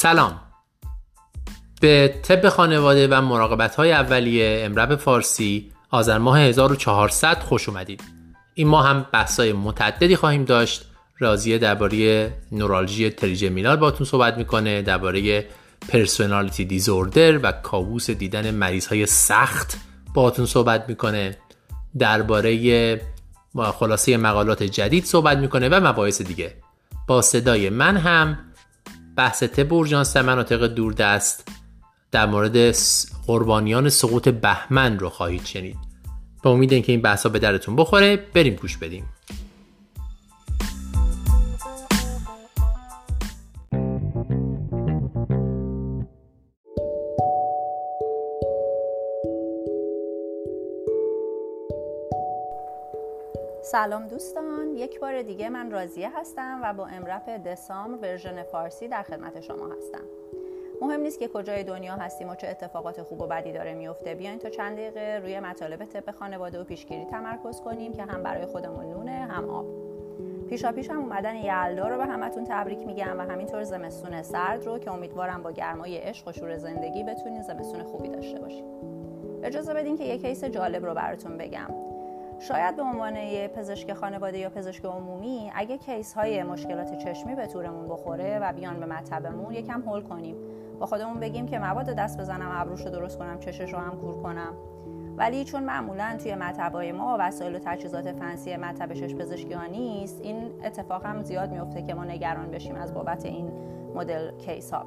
سلام. به طب خانواده و مراقبت های اولیه امرب فارسی آذر ماه 1400 خوش اومدید. این ماه هم بحثای متعددی خواهیم داشت. رازیه درباره نورالژی تریجمینال باتون صحبت می‌کنه درباره پرسونالیتی دیزوردر و کابوس دیدن مریض های سخت باتون صحبت می‌کنه. درباره خلاصه مقالات جدید صحبت می‌کنه و مباحث دیگه. با صدای من هم بحث تب اورژانس در مناطق دوردست در مورد قربانیان سقوط بهمن رو خواهید شنید. به امید اینکه این بحثا به درتون بخوره بریم گوش بدیم. سلام دوستان یک بار دیگه من راضیه هستم و با امرپ دسامبر ورژن فارسی در خدمت شما هستم. مهم نیست که کجای دنیا هستیم و چه اتفاقات خوب و بدی داره میفته. بیاین تا چند دقیقه روی مطالب طب خانواده و پیشگیری تمرکز کنیم که هم برای خودمون نونه هم آب. پیشا پیش هم اومدن یلدا رو به همتون تبریک میگم و همینطور زمستون سرد رو که امیدوارم با گرمای عشق و شور زندگی بتونین زمستون خوبی داشته باشید اجازه بدین که یک case جالب رو براتون بگم. شاید به عنوان یه پزشک خانواده یا پزشک عمومی اگه case های مشکلات چشمی به تورمون بخوره و بیان به مطبمون یکم هول کنیم. با خودمون بگیم که مبادا دست بزنم ابروش رو درست کنم چشش رو هم کور کنم. ولی چون معمولا توی مطبای ما وسایل و تجهیزات fancy مطب چشم پزشکی نیست این اتفاق هم زیاد میفته که ما نگران بشیم از بابت این مدل case ها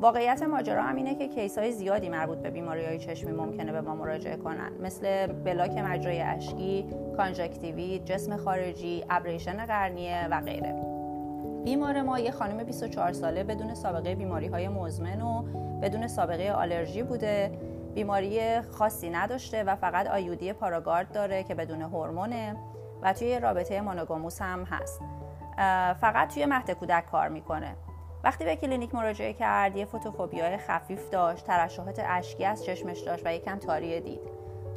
واقعیت ماجرا هم اینه که case های زیادی مربوط به بیماری های چشمی ممکنه به ما مراجعه کنن. مثل block مجرای اشکی، conjunctivitis، جسم خارجی، abrasion قرنیه و غیره. بیمار ما یه خانم 24 ساله بدون سابقه بیماری های مزمن و بدون سابقه آلرژی بوده. بیماری خاصی نداشته و فقط IUD پاراگارد داره که بدون هورمونه و توی رابطه monogamous هم هست. فقط توی مهد کودک کار می‌کنه. وقتی به کلینیک مراجعه کرد یه فوتوفوبیا خفیف داشت ترشحات اشکی از چشمش داشت و یکم تاریه دید.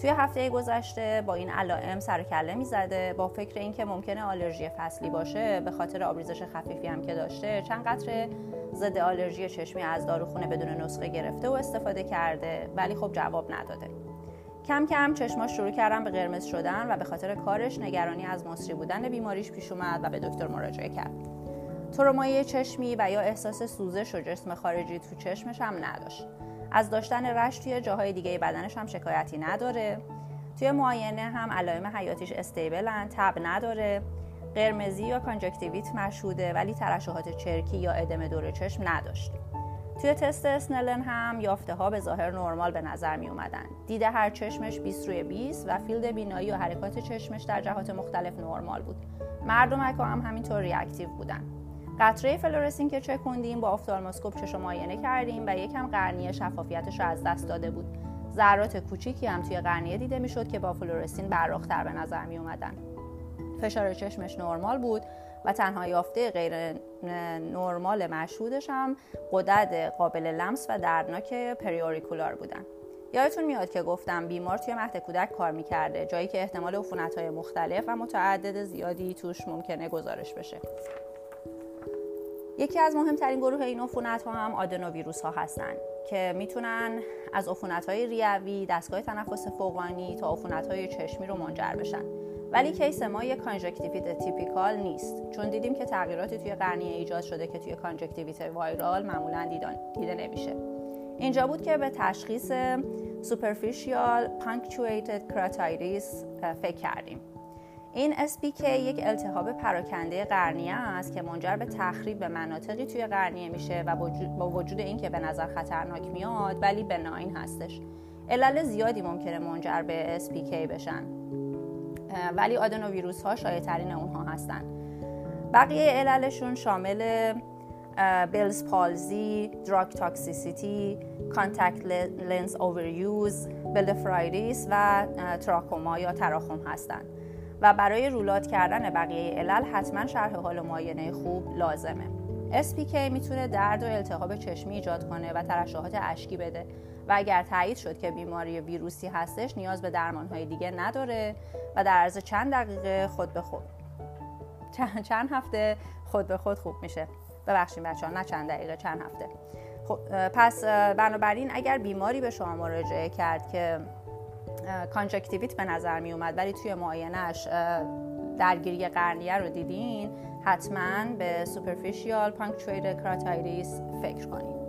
توی هفته گذشته با این علائم سر کله می‌زده. با فکر اینکه ممکنه آلرژی فصلی باشه به خاطر آبریزش خفیفی هم که داشته چند قطره ضد آلرژی چشمی از داروخونه بدون نسخه گرفته و استفاده کرده. ولی خب جواب نداده. کم کم چشماش شروع کردن به قرمز شدن و به خاطر کارش نگرانی از مصری بودن بیماریش پیش اومد و به دکتر مراجعه کرد. ترومای چشمی و یا احساس سوزش و جسم خارجی تو چشمش هم نداشت از داشتن rash توی جاهای دیگه بدنش هم شکایتی نداره توی معاینه هم علائم حیاتیش stable ن تب نداره قرمزی یا conjunctivitis مشهوده ولی ترشحات چرکی یا ادم دور چشم نداشت توی تست Snellen هم یافته ها به ظاهر نرمال به نظر می اومدن. دیده هر چشمش 20 روی 20 و field بینایی و حرکات چشمش در جهات مختلف نرمال بود. مردمک هم همینطور reactive بودن. قطره fluorescein که چکوندیم با ophthalmoscope چشم معاینه کردیم و یکم قرنیه شفافیتش رو از دست داده بود. ذرات کوچیکی هم توی قرنیه دیده می‌شد که با fluorescein براق‌تر به نظر می اومدن فشار چشمش نرمال بود و تنها یافته غیر نرمال مشهودش هم قدرت قابل لمس و دردناک preauricular بودن. یادتون میاد که گفتم بیمار توی مهد کودک کار می‌کرده جایی که احتمال عفونت های مختلف و متعدد زیادی توش ممکنه گزارش بشه. یکی از مهمترین گروه این عفونت ها هم adenovirus ها هستند که می‌تونن از عفونت های ریوی، دستگاه تنفس فوقانی تا عفونت های چشمی رو منجر بشن. ولی case ما یک کانژکتیویت typical نیست چون دیدیم که تغییراتی توی قرنیه ایجاد شده که توی کانژکتیویت viral معمولا دیده نمیشه. اینجا بود که به تشخیص superficial punctate keratitis فکر کردیم. این SPK یک التهاب پراکنده قرنیه است که منجر به تخریب مناطقی توی قرنیه میشه و با وجود اینکه به نظر خطرناک میاد ولی benign هستش. علل زیادی ممکنه منجر به SPK بشن. ولی adenovirus ها شایع ترین اونها هستن. بقیه عللشون شامل Bell's palsy، drug toxicity، contact lens overuse، blepharitis و تراکوما یا تراخم هستند. و برای رولات کردن بقیه علل حتما شرح حال و معاینه خوب لازمه. SPK می‌تونه درد و التهاب چشمی ایجاد کنه و ترشحات اشکی بده. و اگر تایید شد که بیماری ویروسی هستش نیاز به درمانهای دیگه نداره و در عرض چند دقیقه خود به خود. چند هفته خود به خود خوب میشه. ببخشید بچه ها نه چند دقیقه چند هفته. خب پس بنابراین اگر بیماری به شما مراجعه کرد که کانجکتیویت به نظر می اومد. ولی توی معاینش درگیری قرنیه رو دیدین؟ حتما به superficial punctate keratitis فکر کنید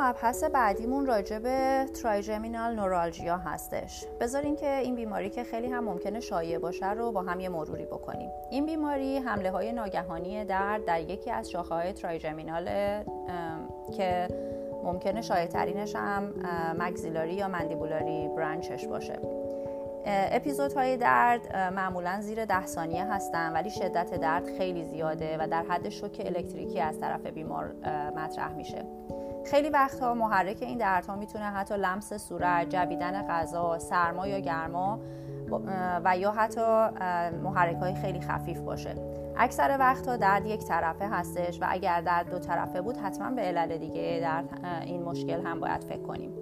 مبحث بعدیمون راجع به ترایجمینال نورالژیا هستش. بذارین که این بیماری که خیلی هم ممکنه شایع باشه رو با هم یه مروری بکنیم. این بیماری حمله های ناگهانی درد در یکی از شاخه های ترایجمینال که ممکنه شایع ترینش هم مگزیلاری یا مندیبولاری برانچش باشه. اپیزودهای درد معمولا زیر ده ثانیه هستن ولی شدت درد خیلی زیاده و در حد شوک الکتریکی از طرف بیمار مطرح میشه. خیلی وقتها محرک این دردها می‌تونه حتی لمس صورت، جویدن غذا، سرما یا گرما و یا حتی محرک های خیلی خفیف باشه. اکثر وقتها درد یک طرفه هستش و اگر درد دو طرفه بود حتما به علل دیگه در این مشکل هم باید فکر کنیم.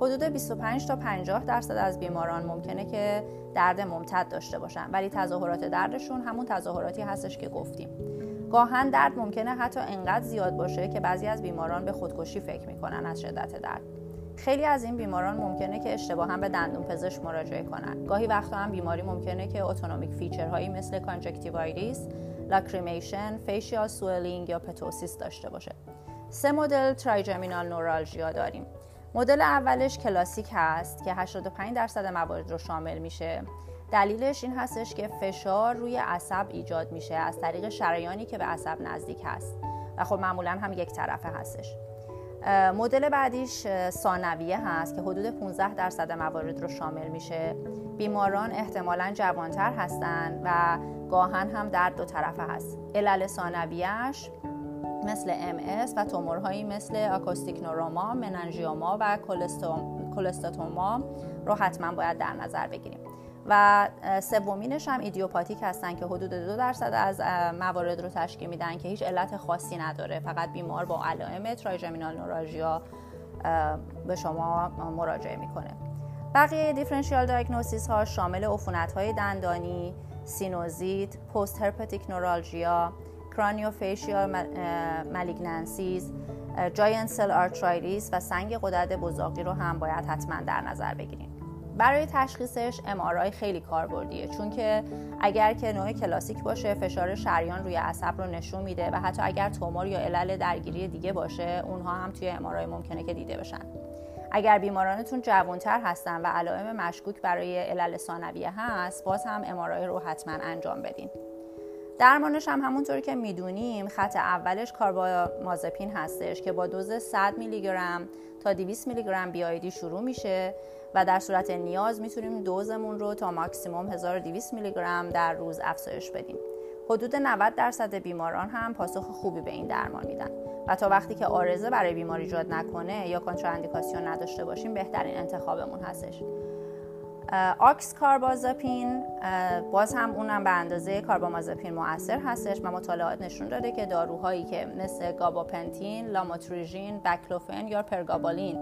حدود 25 تا 50 درصد از بیماران ممکنه که درد ممتد داشته باشن ولی تظاهرات دردشون همون تظاهراتی هستش که گفتیم. گاهن درد ممکنه حتی انقدر زیاد باشه که بعضی از بیماران به خودکشی فکر می‌کنن از شدت درد. خیلی از این بیماران ممکنه که اشتباها به دندون پزشک مراجعه کنن. گاهی وقتا هم بیماری ممکنه که autonomic feature هایی مثل conjunctivitis lacrimation facial swelling یا ptosis داشته باشه. سه مدل trigeminal neuralgia داریم. مدل اولش classic هست که 85 درصد موارد رو شامل میشه. دلیلش این هستش که فشار روی عصب ایجاد میشه از طریق شریانی که به عصب نزدیک هست. و خب معمولا هم یک طرفه هستش. مدل بعدیش ثانویه هست که حدود 15 درصد موارد رو شامل میشه. بیماران احتمالا جوانتر هستند و گاهن هم درد دو طرفه هست. علل ثانویهش مثل MS و تومورهایی مثل آکوستیک نوروما، مننژیوما و cholesteatoma رو حتما باید در نظر بگیریم. و سومینش هم idiopathic هستن که حدود دو درصد از موارد رو تشکیل میدن که هیچ علت خاصی نداره فقط بیمار با علائم trigeminal neuralgia به شما مراجعه می‌کنه بقیه differential diagnosis ها شامل عفونت های دندانی، سینوزیت، postherpetic neuralgia، craniofacial malignancies، giant cell arteritis و سنگ غدد بزاقی رو هم باید حتما در نظر بگیریم. برای تشخیصش MRI خیلی کاربردیه چون که اگر که نوع کلاسیک باشه فشار شریان روی عصب رو نشون میده و حتی اگر تومور یا علل درگیری دیگه باشه اونها هم توی MRI ممکنه که دیده بشن. اگر بیمارانتون جوانتر هستن و علائم مشکوک برای علل ثانویه هست باز هم MRI رو حتما انجام بدین. درمانش هم همونطور که می‌دونیم خط اولش کاربامازپین هستش که با دوز 100 میلی گرم تا 200 میلی گرم بی شروع میشه و در صورت نیاز می‌تونیم دوزمون رو تا ماکسیموم 1200 میلی گرم در روز افزایش بدیم. حدود 90 درصد بیماران هم پاسخ خوبی به این درمان میدن و تا وقتی که آرزه برای بیماری ایجاد نکنه یا کنتراندیکاسیون نداشته باشیم بهترین انتخابمون هستش آکس کاربازاپین باز هم اونم به اندازه کاربامازپین مؤثر هستش و مطالعات نشون داده که داروهایی که مثل گاباپنتین، لاماتریژین، بکلوفن یا پرگابالین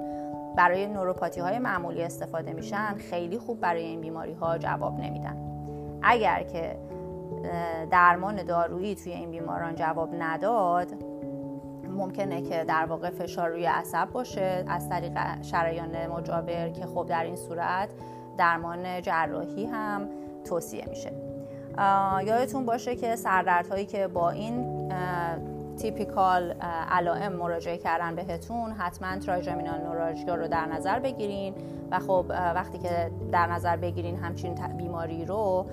برای نوروپاتی های معمولی استفاده میشن خیلی خوب برای این بیماری ها جواب نمیدن. اگر که درمان دارویی توی این بیماران جواب نداد ممکنه که در واقع فشار روی عصب باشه. از طریق شریان مجاور که خب در این صورت درمان جراحی هم توصیه میشه. یادتون باشه که سردردهایی که با این تیپیکال علائم مراجعه کردن بهتون حتما تراژمینال نوراژیا رو در نظر بگیرین. و خب وقتی که در نظر بگیرین همچین بیماری رو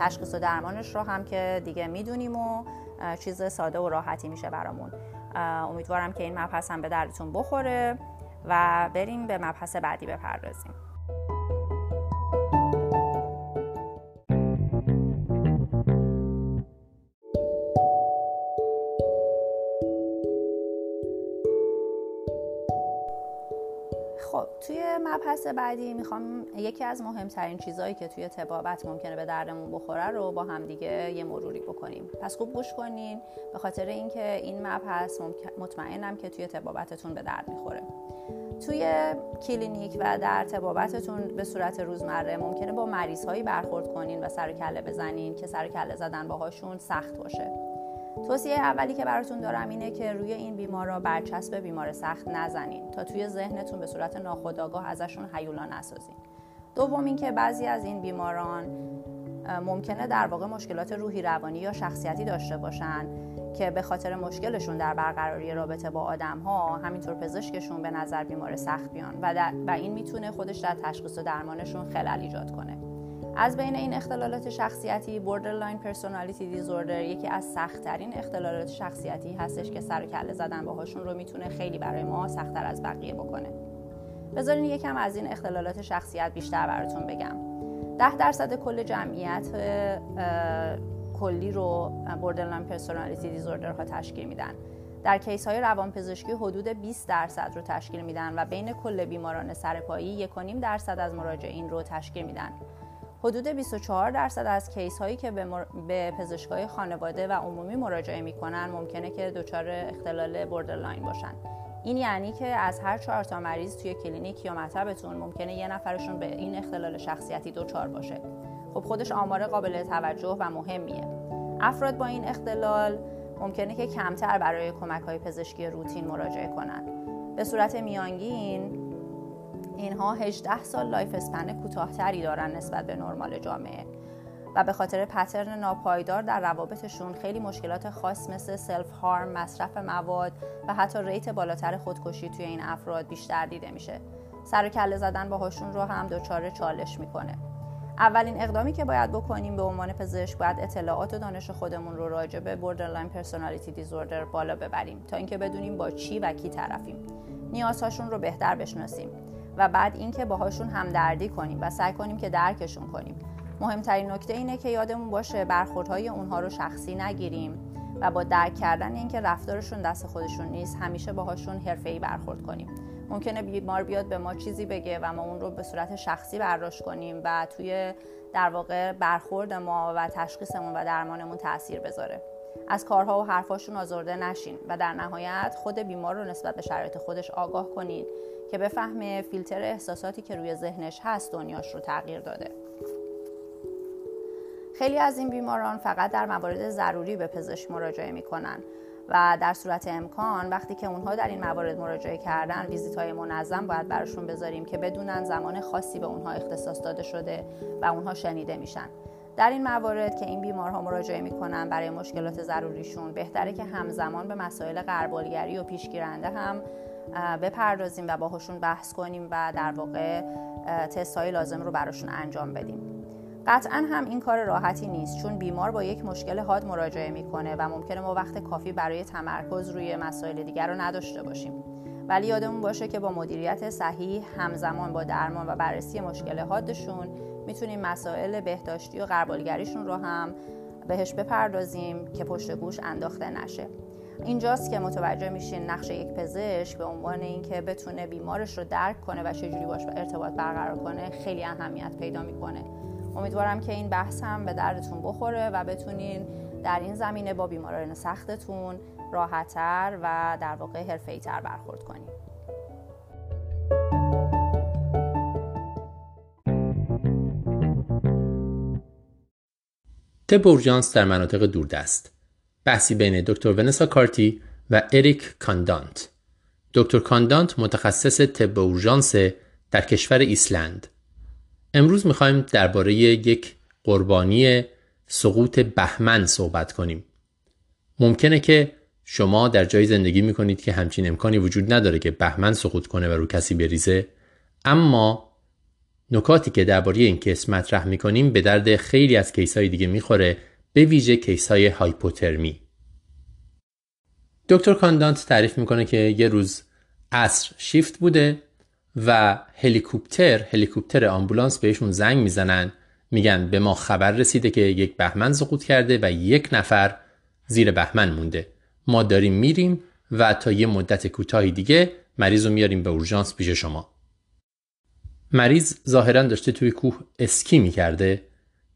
تشخیص و درمانش رو هم که دیگه می‌دونیم و چیز ساده و راحتی میشه برامون. امیدوارم که این مبحث هم به دردتون بخوره و بریم به مبحث بعدی بپردازیم. مبحث بعدی می‌خوام یکی از مهمترین چیزهایی که توی تبابت ممکنه به دردمون بخوره رو با هم دیگه یه مروری بکنیم. پس خوب گوش کنین. به خاطر اینکه این مبحث مطمئنم که توی تبابتتون به درد می‌خوره. توی کلینیک و در تبابتتون به صورت روزمره ممکنه با مریض هایی برخورد کنین و سر کله بزنین که سر کله زدن باهاشون سخت باشه. توصیه اولی که براتون دارم اینه که روی این بیمارا برچسب بیمار سخت نزنین تا توی ذهنتون به صورت ناخودآگاه ازشون حیولا نسازین دوم اینکه بعضی از این بیماران ممکنه در واقع مشکلات روحی روانی یا شخصیتی داشته باشن که به خاطر مشکلشون در برقراری رابطه با آدم ها همینطور پزشکشون به نظر بیمار سخت بیان و, و این می‌تونه خودش در تشخیص و درمانشون خلل ایجاد کنه. از بین این اختلالات شخصیتی borderline personality disorder یکی از سختترین اختلالات شخصیتی هستش که سر کله زدن باهاشون رو می‌تونه خیلی برای ما سختتر از بقیه بکنه. بذارین یکم از این اختلالات شخصیت بیشتر براتون بگم. ده درصد کل جمعیت کلی رو borderline personality disorder ها تشکیل میدن. در case های روانپزشکی حدود 20 درصد رو تشکیل میدن و بین کل بیماران سرپایی 1.5 درصد از مراجعین رو تشکیل میدن. حدود 24 درصد از case هایی که به, مر... به پزشکای خانواده و عمومی مراجعه می‌کنن ممکنه که دچار اختلال borderline باشن. این یعنی که از هر چهار تا مریض توی کلینیک یا مطبتون ممکنه یه نفرشون به این اختلال شخصیتی دچار باشه. خب خودش آمار قابل توجه و مهمیه. افراد با این اختلال ممکنه که کمتر برای کمک های پزشکی روتین مراجعه کنند. به صورت میانگین اینها 18 سال life span کوتاهتری دارن نسبت به نرمال جامعه و به خاطر pattern ناپایدار در روابطشون خیلی مشکلات خاص مثل self harm، مصرف مواد و حتی rate بالاتر خودکشی توی این افراد بیشتر دیده میشه. سر و کله زدن باهاشون رو هم دچار چالش می‌کنه. اولین اقدامی که باید بکنیم به عنوان پزشک باید اطلاعات و دانش خودمون رو راجع به borderline personality disorder بالا ببریم تا اینکه بدونیم با چی و کی طرفیم. نیازهاشون رو بهتر بشناسیم. و بعد اینکه باهاشون همدردی کنیم و سعی کنیم که درکشون کنیم. مهمترین نکته اینه که یادمون باشه برخوردهای اونها رو شخصی نگیریم و با درک کردن اینکه رفتارشون دست خودشون نیست همیشه باهاشون حرفه‌ای برخورد کنیم. ممکنه بیمار بیاد به ما چیزی بگه و ما اون رو به صورت شخصی برداشت کنیم و توی در واقع برخورد ما و تشخیصمون و درمانمون تاثیر بذاره. از کارها و حرفاشون آزرده نشین و در نهایت خود بیمار رو نسبت به شرایط خودش آگاه کنین. که بفهمه فیلتر احساساتی که روی ذهنش هست دنیاش رو تغییر داده. خیلی از این بیماران فقط در موارد ضروری به پزشک مراجعه می‌کنن و در صورت امکان وقتی که اونها در این موارد مراجعه کردن ویزیت های منظم باید براشون بذاریم که بدونن زمان خاصی به اونها اختصاص داده شده و اونها شنیده میشن. در این موارد که این بیمارها مراجعه می‌کنن برای مشکلات ضروریشون بهتره که همزمان به مسائل غربالگری و پیشگیرنده هم بپردازیم و باهاشون بحث کنیم و در واقع تست های لازم رو براشون انجام بدیم. قطعا هم این کار راحتی نیست چون بیمار با یک مشکل حاد مراجعه می‌کنه و ممکنه ما وقت کافی برای تمرکز روی مسائل دیگر رو نداشته باشیم. ولی یادمون باشه که با مدیریت صحیح همزمان با درمان و بررسی مشکل حادشون می‌تونیم مسائل بهداشتی و غربالگریشون رو هم بهش بپردازیم که پشت گوش انداخته نشه. اینجاست که متوجه میشین نقش یک پزشک به عنوان اینکه بتونه بیمارش رو درک کنه و چجوری باش ارتباط برقرار کنه خیلی اهمیت پیدا می‌کنه. امیدوارم که این بحث هم به دردتون بخوره و بتونین در این زمینه با بیماران سختتون راحتتر و در واقع حرفه‌ای‌تر برخورد کنیم تب در مناطق دوردست. بحثی بین دکتر ونسا کارتی و اریک کاندانت. دکتر کاندانت متخصص طب اورژانس در کشور ایسلند. امروز می‌خوایم درباره یک قربانی سقوط بهمن صحبت کنیم. ممکنه که شما در جای زندگی می‌کنید که همچین امکانی وجود نداره که بهمن سقوط کنه و رو کسی بریزه اما نکاتی که درباره این case مطرح می‌کنیم به درد خیلی از case های دیگه می‌خوره به ویژه case های هایپوترمی. دکتر کاندانت تعریف می‌کنه که یه روز عصر شیفت بوده و هلیکوپتر هلیکوپتر آمبولانس بهشون زنگ می‌زنن. میگن به ما خبر رسیده که یک بهمن سقوط کرده و یک نفر زیر بهمن مونده. ما داریم میریم و تا یه مدت کوتاهی دیگه مریض رو میاریم به اورژانس پیش شما. مریض ظاهرا داشته توی کوه اسکی می‌کرده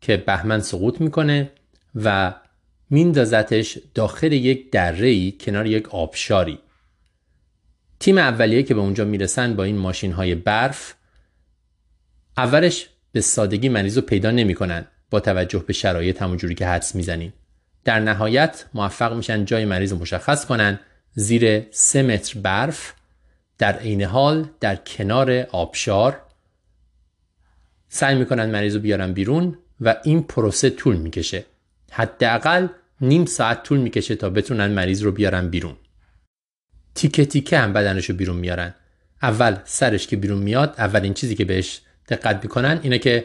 که بهمن سقوط می‌کنه و میندازتش داخل یک دره کنار یک آبشاری. تیم اولیه که به اونجا می‌رسن با این ماشین های برف اولش به سادگی مریض رو پیدا نمی‌کنن با توجه به شرایط همونجوری که حدس می‌زنیم. در نهایت موفق میشن جای مریض رو مشخص کنن زیر سه متر برف در عین حال در کنار آبشار. سعی می‌کنن مریض رو بیارن بیرون و این پروسه طول می‌کشه. حداقل نیم ساعت طول می‌کشه تا بتونن مریض رو بیارن بیرون. تیکه تیکه هم بدنش رو بیرون میارن. اول سرش که بیرون میاد اولین چیزی که بهش دقت می‌کنن اینه که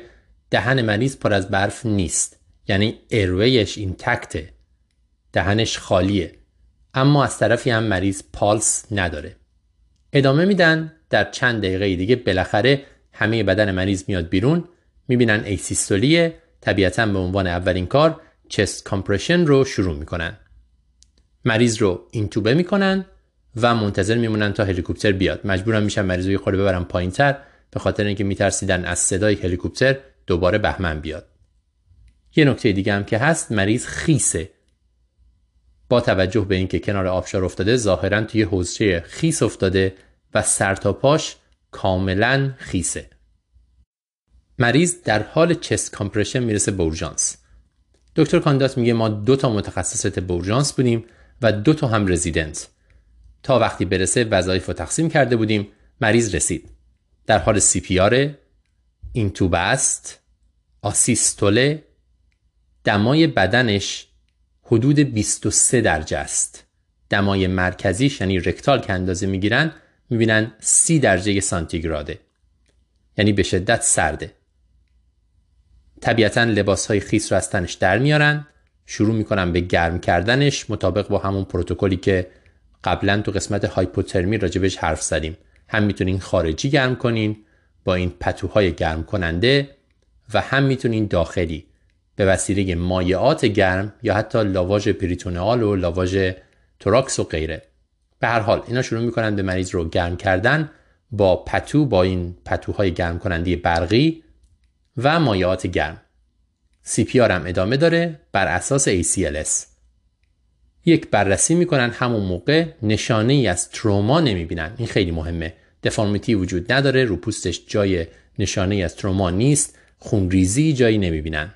دهن مریض پر از برف نیست. یعنی airway ش intact ه. دهنش خالیه. اما از طرفی هم مریض پالس نداره. ادامه میدن در چند دقیقه دیگه بالاخره همه بدن مریض میاد بیرون. می‌بینن asystole یه. طبیعتا به عنوان اولین کار chest compression رو شروع می‌کنن. مریض رو اینتوبه می‌کنن و منتظر میمونن تا هلیکوپتر بیاد. مجبورم میشن مریض رو خورده ببرم پایینتر به خاطر اینکه میترسیدن از صدای هلیکوپتر دوباره بهمن بیاد. یه نکته دیگه هم که هست مریض خیسه. با توجه به اینکه کنار آبشار افتاده ظاهرا توی حوزچه خیس افتاده و سر تا پاش کاملا خیسه. مریض در حال چست کامپرشن می‌رسه به اورژانس دکتر کانداس میگه ما دو تا متخصص طب بودیم و دو تا هم رزیدنت. تا وقتی برسه وظایف رو تقسیم کرده بودیم مریض رسید. در حال سی پیاره اینتوبست آسیستوله دمای بدنش حدود 23 درجه است. دمای مرکزیش یعنی رکتال که اندازه می‌گیرن می‌بینن 30 درجه سانتیگراده. یعنی به شدت سرده. طبیعتا لباس های خیس رو از تنش در میارن. شروع می‌کنن به گرم کردنش مطابق با همون پروتکلی که قبلا تو قسمت هایپوترمی راجبش حرف زدیم. هم می‌تونین خارجی گرم کنین با این پتوهای گرم کننده و هم می‌تونین داخلی به وسیله مایعات گرم یا حتی لاواژ پریتونال و لاواژ توراکس و غیره. به هر حال اینا شروع می‌کنن به مریض رو گرم کردن با پتو با این پتوهای گرم کننده برقی و مایعات گرم. CPR هم ادامه داره بر اساس ACLS یک بررسی می‌کنن همون موقع نشانه ای از تروما نمی‌بینن. این خیلی مهمه. دفارمیتی وجود نداره رو پوستش جای نشانه ای از تروما نیست خونریزی جایی نمی‌بینن.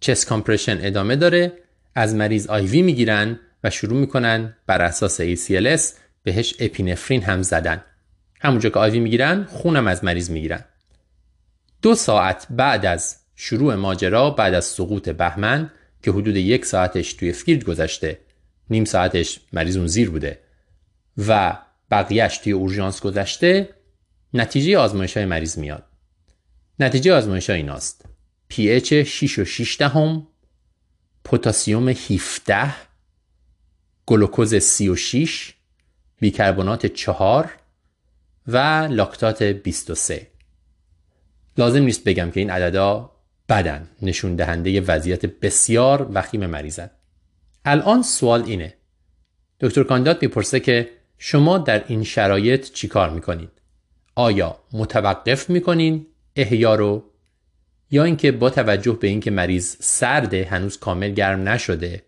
چست کامپرشن ادامه داره از مریض IV می‌گیرن و شروع می‌کنن بر اساس ACLS بهش epinephrine هم زدن. همونجا که IV می‌گیرن خونم از مریض می‌گیرن. دو ساعت بعد از شروع ماجرا بعد از سقوط بهمن که حدود یک ساعتش توی field گذشته نیم ساعتش مریض اون زیر بوده و بقیهش توی اورژانس گذشته نتیجه آزمایش های مریض میاد. نتیجه آزمایش ها ایناست pH 6 و 6 دهم پتاسیم 17 گلوکوز 36 بیکربنات 4 و لاکتات 23 لازم نیست بگم که این عددا بدن نشون دهنده وضعیت بسیار وخیم مریضن. الان سوال اینه. دکتر کاندات می‌پرسه که شما در این شرایط چیکار می‌کنید؟ آیا متوقف می‌کنین احیا رو؟ یا اینکه با توجه به اینکه مریض سرده هنوز کامل گرم نشده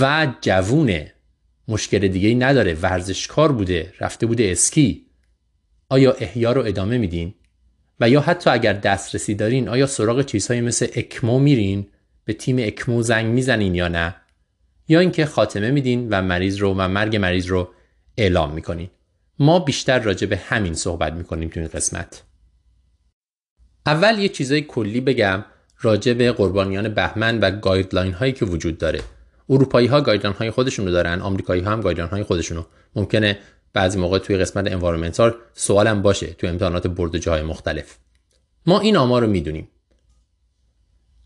و جوونه مشکل دیگه ای نداره ورزشکار بوده رفته بوده اسکی آیا احیا رو ادامه میدین؟ و یا حتی اگر دسترسی دارین آیا سراغ چیزهایی مثل اکمو میرین؟ به تیم اکمو زنگ می‌زنین یا نه؟ یا اینکه خاتمه میدین و مریض رو و مرگ مریض رو اعلام می‌کنین. ما بیشتر راجع به همین صحبت می‌کنیم تو این قسمت. اول یه چیزای کلی بگم راجع به قربانیان بهمن و guideline هایی که وجود داره. اروپایی ها guideline های خودشون رو دارن آمریکایی ها هم guideline های خودشونو. ممکنه بعضی موقع توی قسمت environmental سوالم باشه توی امتحانات board جای مختلف. ما این آمار رو می‌دونیم.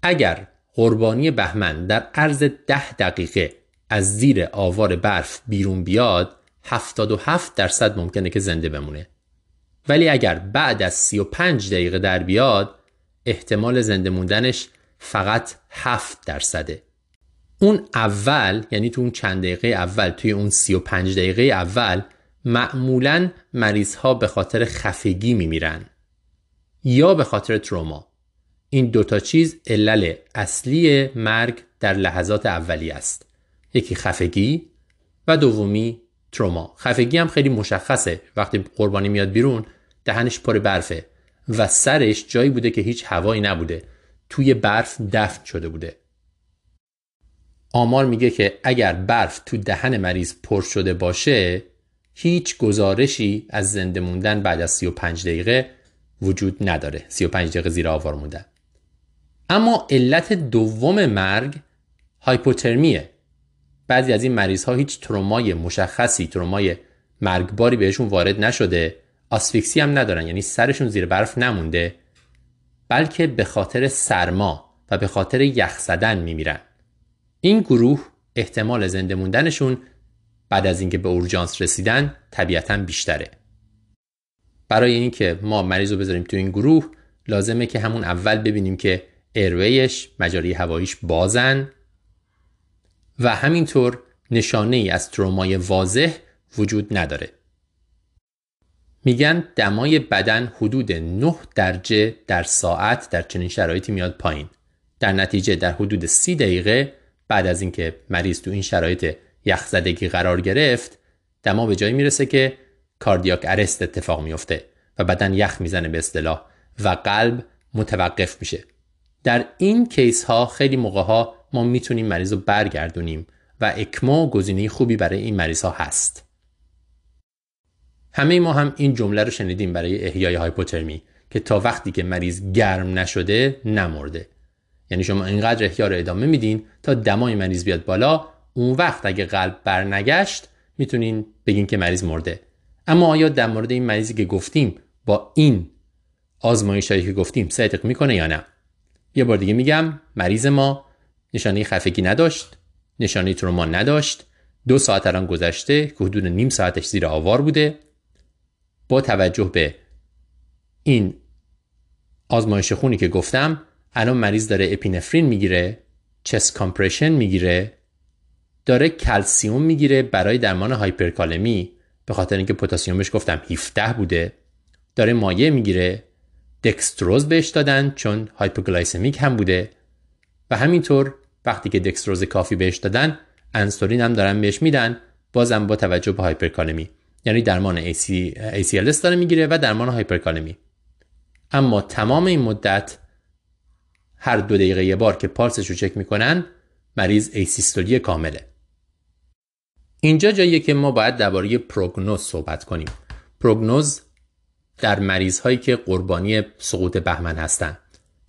اگر قربانی بهمن در عرض ده دقیقه از زیر آوار برف بیرون بیاد 77 درصد ممکنه که زنده بمونه. ولی اگر بعد از 35 دقیقه در بیاد احتمال زنده موندنش فقط 7 درصده. اون اول یعنی تو اون چند دقیقه اول توی اون 35 دقیقه اول معمولا مریض ها به خاطر خفگی میمیرن. یا به خاطر تروما. این دوتا چیز علل اصلی مرگ در لحظات اولی است. یکی خفگی و دومی تروما. خفگی هم خیلی مشخصه. وقتی قربانی میاد بیرون دهنش پر برفه و سرش جایی بوده که هیچ هوایی نبوده. توی برف دفن شده بوده. آمار میگه که اگر برف تو دهن مریض پر شده باشه هیچ گزارشی از زنده موندن بعد از 35 دقیقه وجود نداره. 35 دقیقه زیر آوار موندن اما علت دوم مرگ هایپوترمیه. بعضی از این مریض ها هیچ ترومای مشخصی ترومای مرگباری بهشون وارد نشده آسفیکسی هم ندارن یعنی سرشون زیر برف نمونده بلکه به خاطر سرما و به خاطر یخ زدن میمیرن. این گروه احتمال زنده موندنشون بعد از اینکه به اورژانس رسیدن طبیعتا بیشتره. برای اینکه ما مریض رو بذاریم تو این گروه لازمه که همون اول ببینیم که ایرویش مجاری هواییش بازن. و همینطور نشانه ای از ترومای واضح وجود نداره. میگن دمای بدن حدود 9 درجه در ساعت در چنین شرایطی میاد پایین. در نتیجه در حدود 30 دقیقه بعد از اینکه مریض تو این شرایط یخزدگی قرار گرفت دما به جایی می‌رسه که کاردیاک ارست اتفاق میفته و بدن یخ می‌زنه به اصطلاح و قلب متوقف میشه. در این کیس ها خیلی موقع ها ما می‌تونیم مریض رو برگردونیم و اکمو گزینه خوبی برای این مریض ها هست. همه ما هم این جمله رو شنیدیم برای احیای هایپوترمی که تا وقتی که مریض گرم نشده نمرده. یعنی شما اینقدر احیا رو ادامه میدین تا دمای مریض بیاد بالا اون وقت اگه قلب برنگشت می‌تونین بگین که مریض مرده. اما آیا در مورد این مریضی که گفتیم با این آزمایش هایی که گفتیم صدق می‌کنه یا نه؟ یه بار دیگه میگم مریض ما نشانه خفگی نداشت نشانه تروما نداشت دو ساعت الان گذشته که حدود نیم ساعتش زیر آوار بوده. با توجه به این آزمایش خونی که گفتم الان مریض داره اپینفرین می‌گیره chest compression می‌گیره داره کلسیوم می‌گیره برای درمان هایپرکالمی. به خاطر اینکه پتاسیمش گفتم 17 بوده. داره مایع می‌گیره. دکستروز بهش دادن چون hypoglycemic هم بوده. و همینطور وقتی که دکستروز کافی بهش دادن انسولین هم دارن بهش میدن. بازم با توجه به هایپرکالمی. یعنی درمان ACLS داره می‌گیره و درمان هایپرکالمی. اما تمام این مدت هر دو دقیقه یه بار که پالسش رو چک می‌کنن مریض asystole کامله. اینجا جاییه که ما باید درباره پروگنوز صحبت کنیم. پروگنوز در مریض هایی که قربانی سقوط بهمن هستند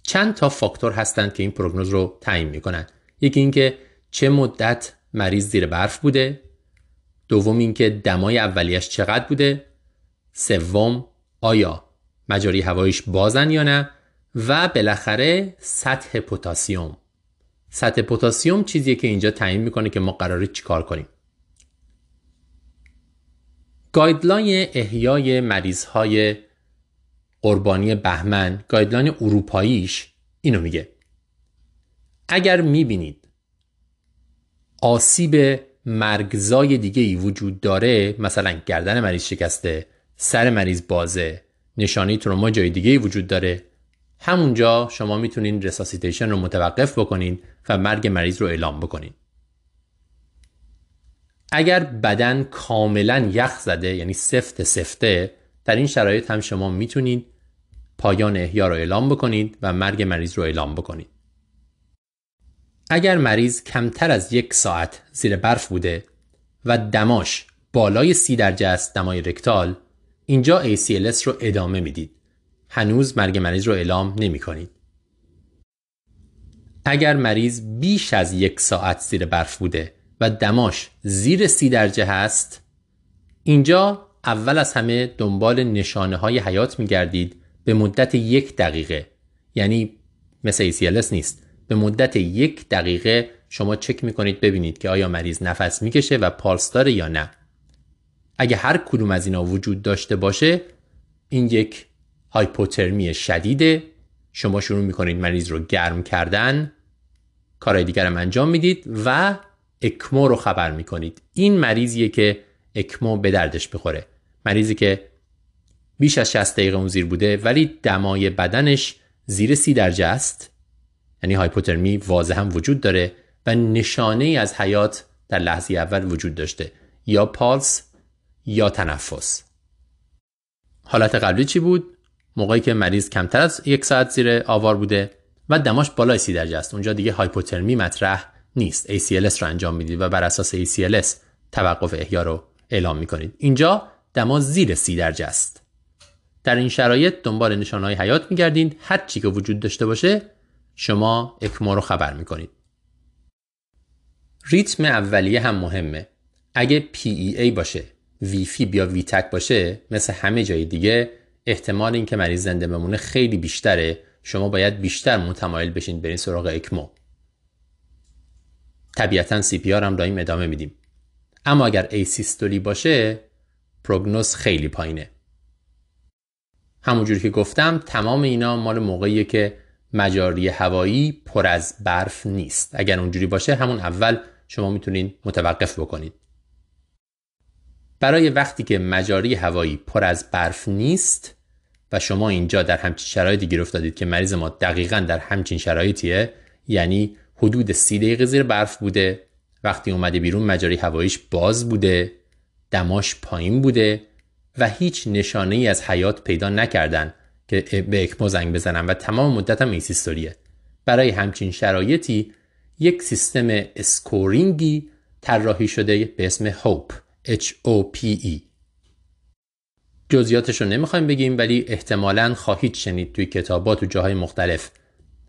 چند تا فاکتور هستند که این پروگنوز رو تعیین می‌کنن. یکی اینکه چه مدت مریض زیر برف بوده. دوم اینکه دمای اولیش چقدر بوده. سوم آیا مجاری هوایش بازن یا نه؟ و بالاخره سطح پتاسیم سطح پتاسیم چیزیه که اینجا تعیین می‌کنه که ما قراره چیکار کنیم. guideline احیای مریض های قربانی بهمن guideline اروپاییش اینو میگه. اگر می‌بینید آسیب مرگزای دیگه ای وجود داره مثلا گردن مریض شکسته سر مریض بازه نشانی تروما جای دیگه ای وجود داره همونجا شما می‌تونین رساسیتیشن رو متوقف بکنین و مرگ مریض رو اعلام بکنین. اگر بدن کاملا یخ زده یعنی سفت سفته در این شرایط هم شما می‌تونید پایان احیا رو اعلام بکنید و مرگ مریض رو اعلام بکنید اگر مریض کمتر از یک ساعت زیر برف بوده و دماش بالای سی درجه است دمای رکتال اینجا ACLS رو ادامه می‌دید هنوز مرگ مریض رو اعلام نمی کنید. اگر مریض بیش از یک ساعت زیر برف بوده و دماش زیر سی درجه هست. اینجا اول از همه دنبال نشانه های حیات می گردید به مدت یک دقیقه. یعنی مثل ACLS نیست. به مدت یک دقیقه شما چک می کنید ببینید که آیا مریض نفس می‌کشه و پالس داره یا نه. اگه هر کدوم از اینا وجود داشته باشه این یک هایپوترمی شدیده. شما شروع می‌کنید مریض رو گرم کردن. کارهای دیگر هم انجام می‌دید و اکمو رو خبر می‌کنید. این مریضیه که اکمو به دردش بخوره. مریضی که بیش از 60 دقیقه اون زیر بوده ولی دمای بدنش زیر سی درجه است. یعنی هایپوترمی واضح هم وجود داره و نشانه ای از حیات در لحظه اول وجود داشته. یا پالس یا تنفس. حالت قبلی چی بود؟ موقعی که مریض کمتر از یک ساعت زیر آوار بوده و دماش بالای سی درجه است. اونجا دیگه هایپوترمی مطرح نیست. ACLS رو انجام می‌دید و بر اساس ACLS توقف احیا رو اعلام می‌کنید. اینجا دما زیر سی درجه است. در این شرایط دنبال نشانهای حیات میگردید. هر چی که وجود داشته باشه شما اکمو رو خبر می‌کنید. ریتم اولیه هم مهمه. اگه PEA باشه ویفی یا ویتک باشه مثل همه جای دیگه احتمال اینکه مریض زنده بمونه خیلی بیشتره. شما باید بیشتر متمایل بشین برین سراغ اکمو طبیعتا CPR هم داریم ادامه میدیم. اما اگر asystole باشه پروگنوز خیلی پایینه. همونجوری که گفتم تمام اینا مال موقعیه که مجاری هوایی پر از برف نیست. اگر اونجوری باشه همون اول شما می‌تونین متوقف بکنید برای وقتی که مجاری هوایی پر از برف نیست و شما اینجا در همچین شرایطی گیر افتادید که مریض ما دقیقا در همچین شرایطیه یعنی حدود سی دقیقه زیر برف بوده. وقتی اومده بیرون مجاری هواییش باز بوده. دماش پایین بوده و هیچ نشانه ای از حیات پیدا نکردن که به ECMO زنگ بزنن و تمام مدت هم asystole ه برای همچین شرایطی یک سیستم scoring ی طراحی شده به اسم HOPE H-O-P-E جزئیاتش رو نمی‌خوایم بگیم ولی احتمالا خواهید شنید توی کتابات و جاهای مختلف.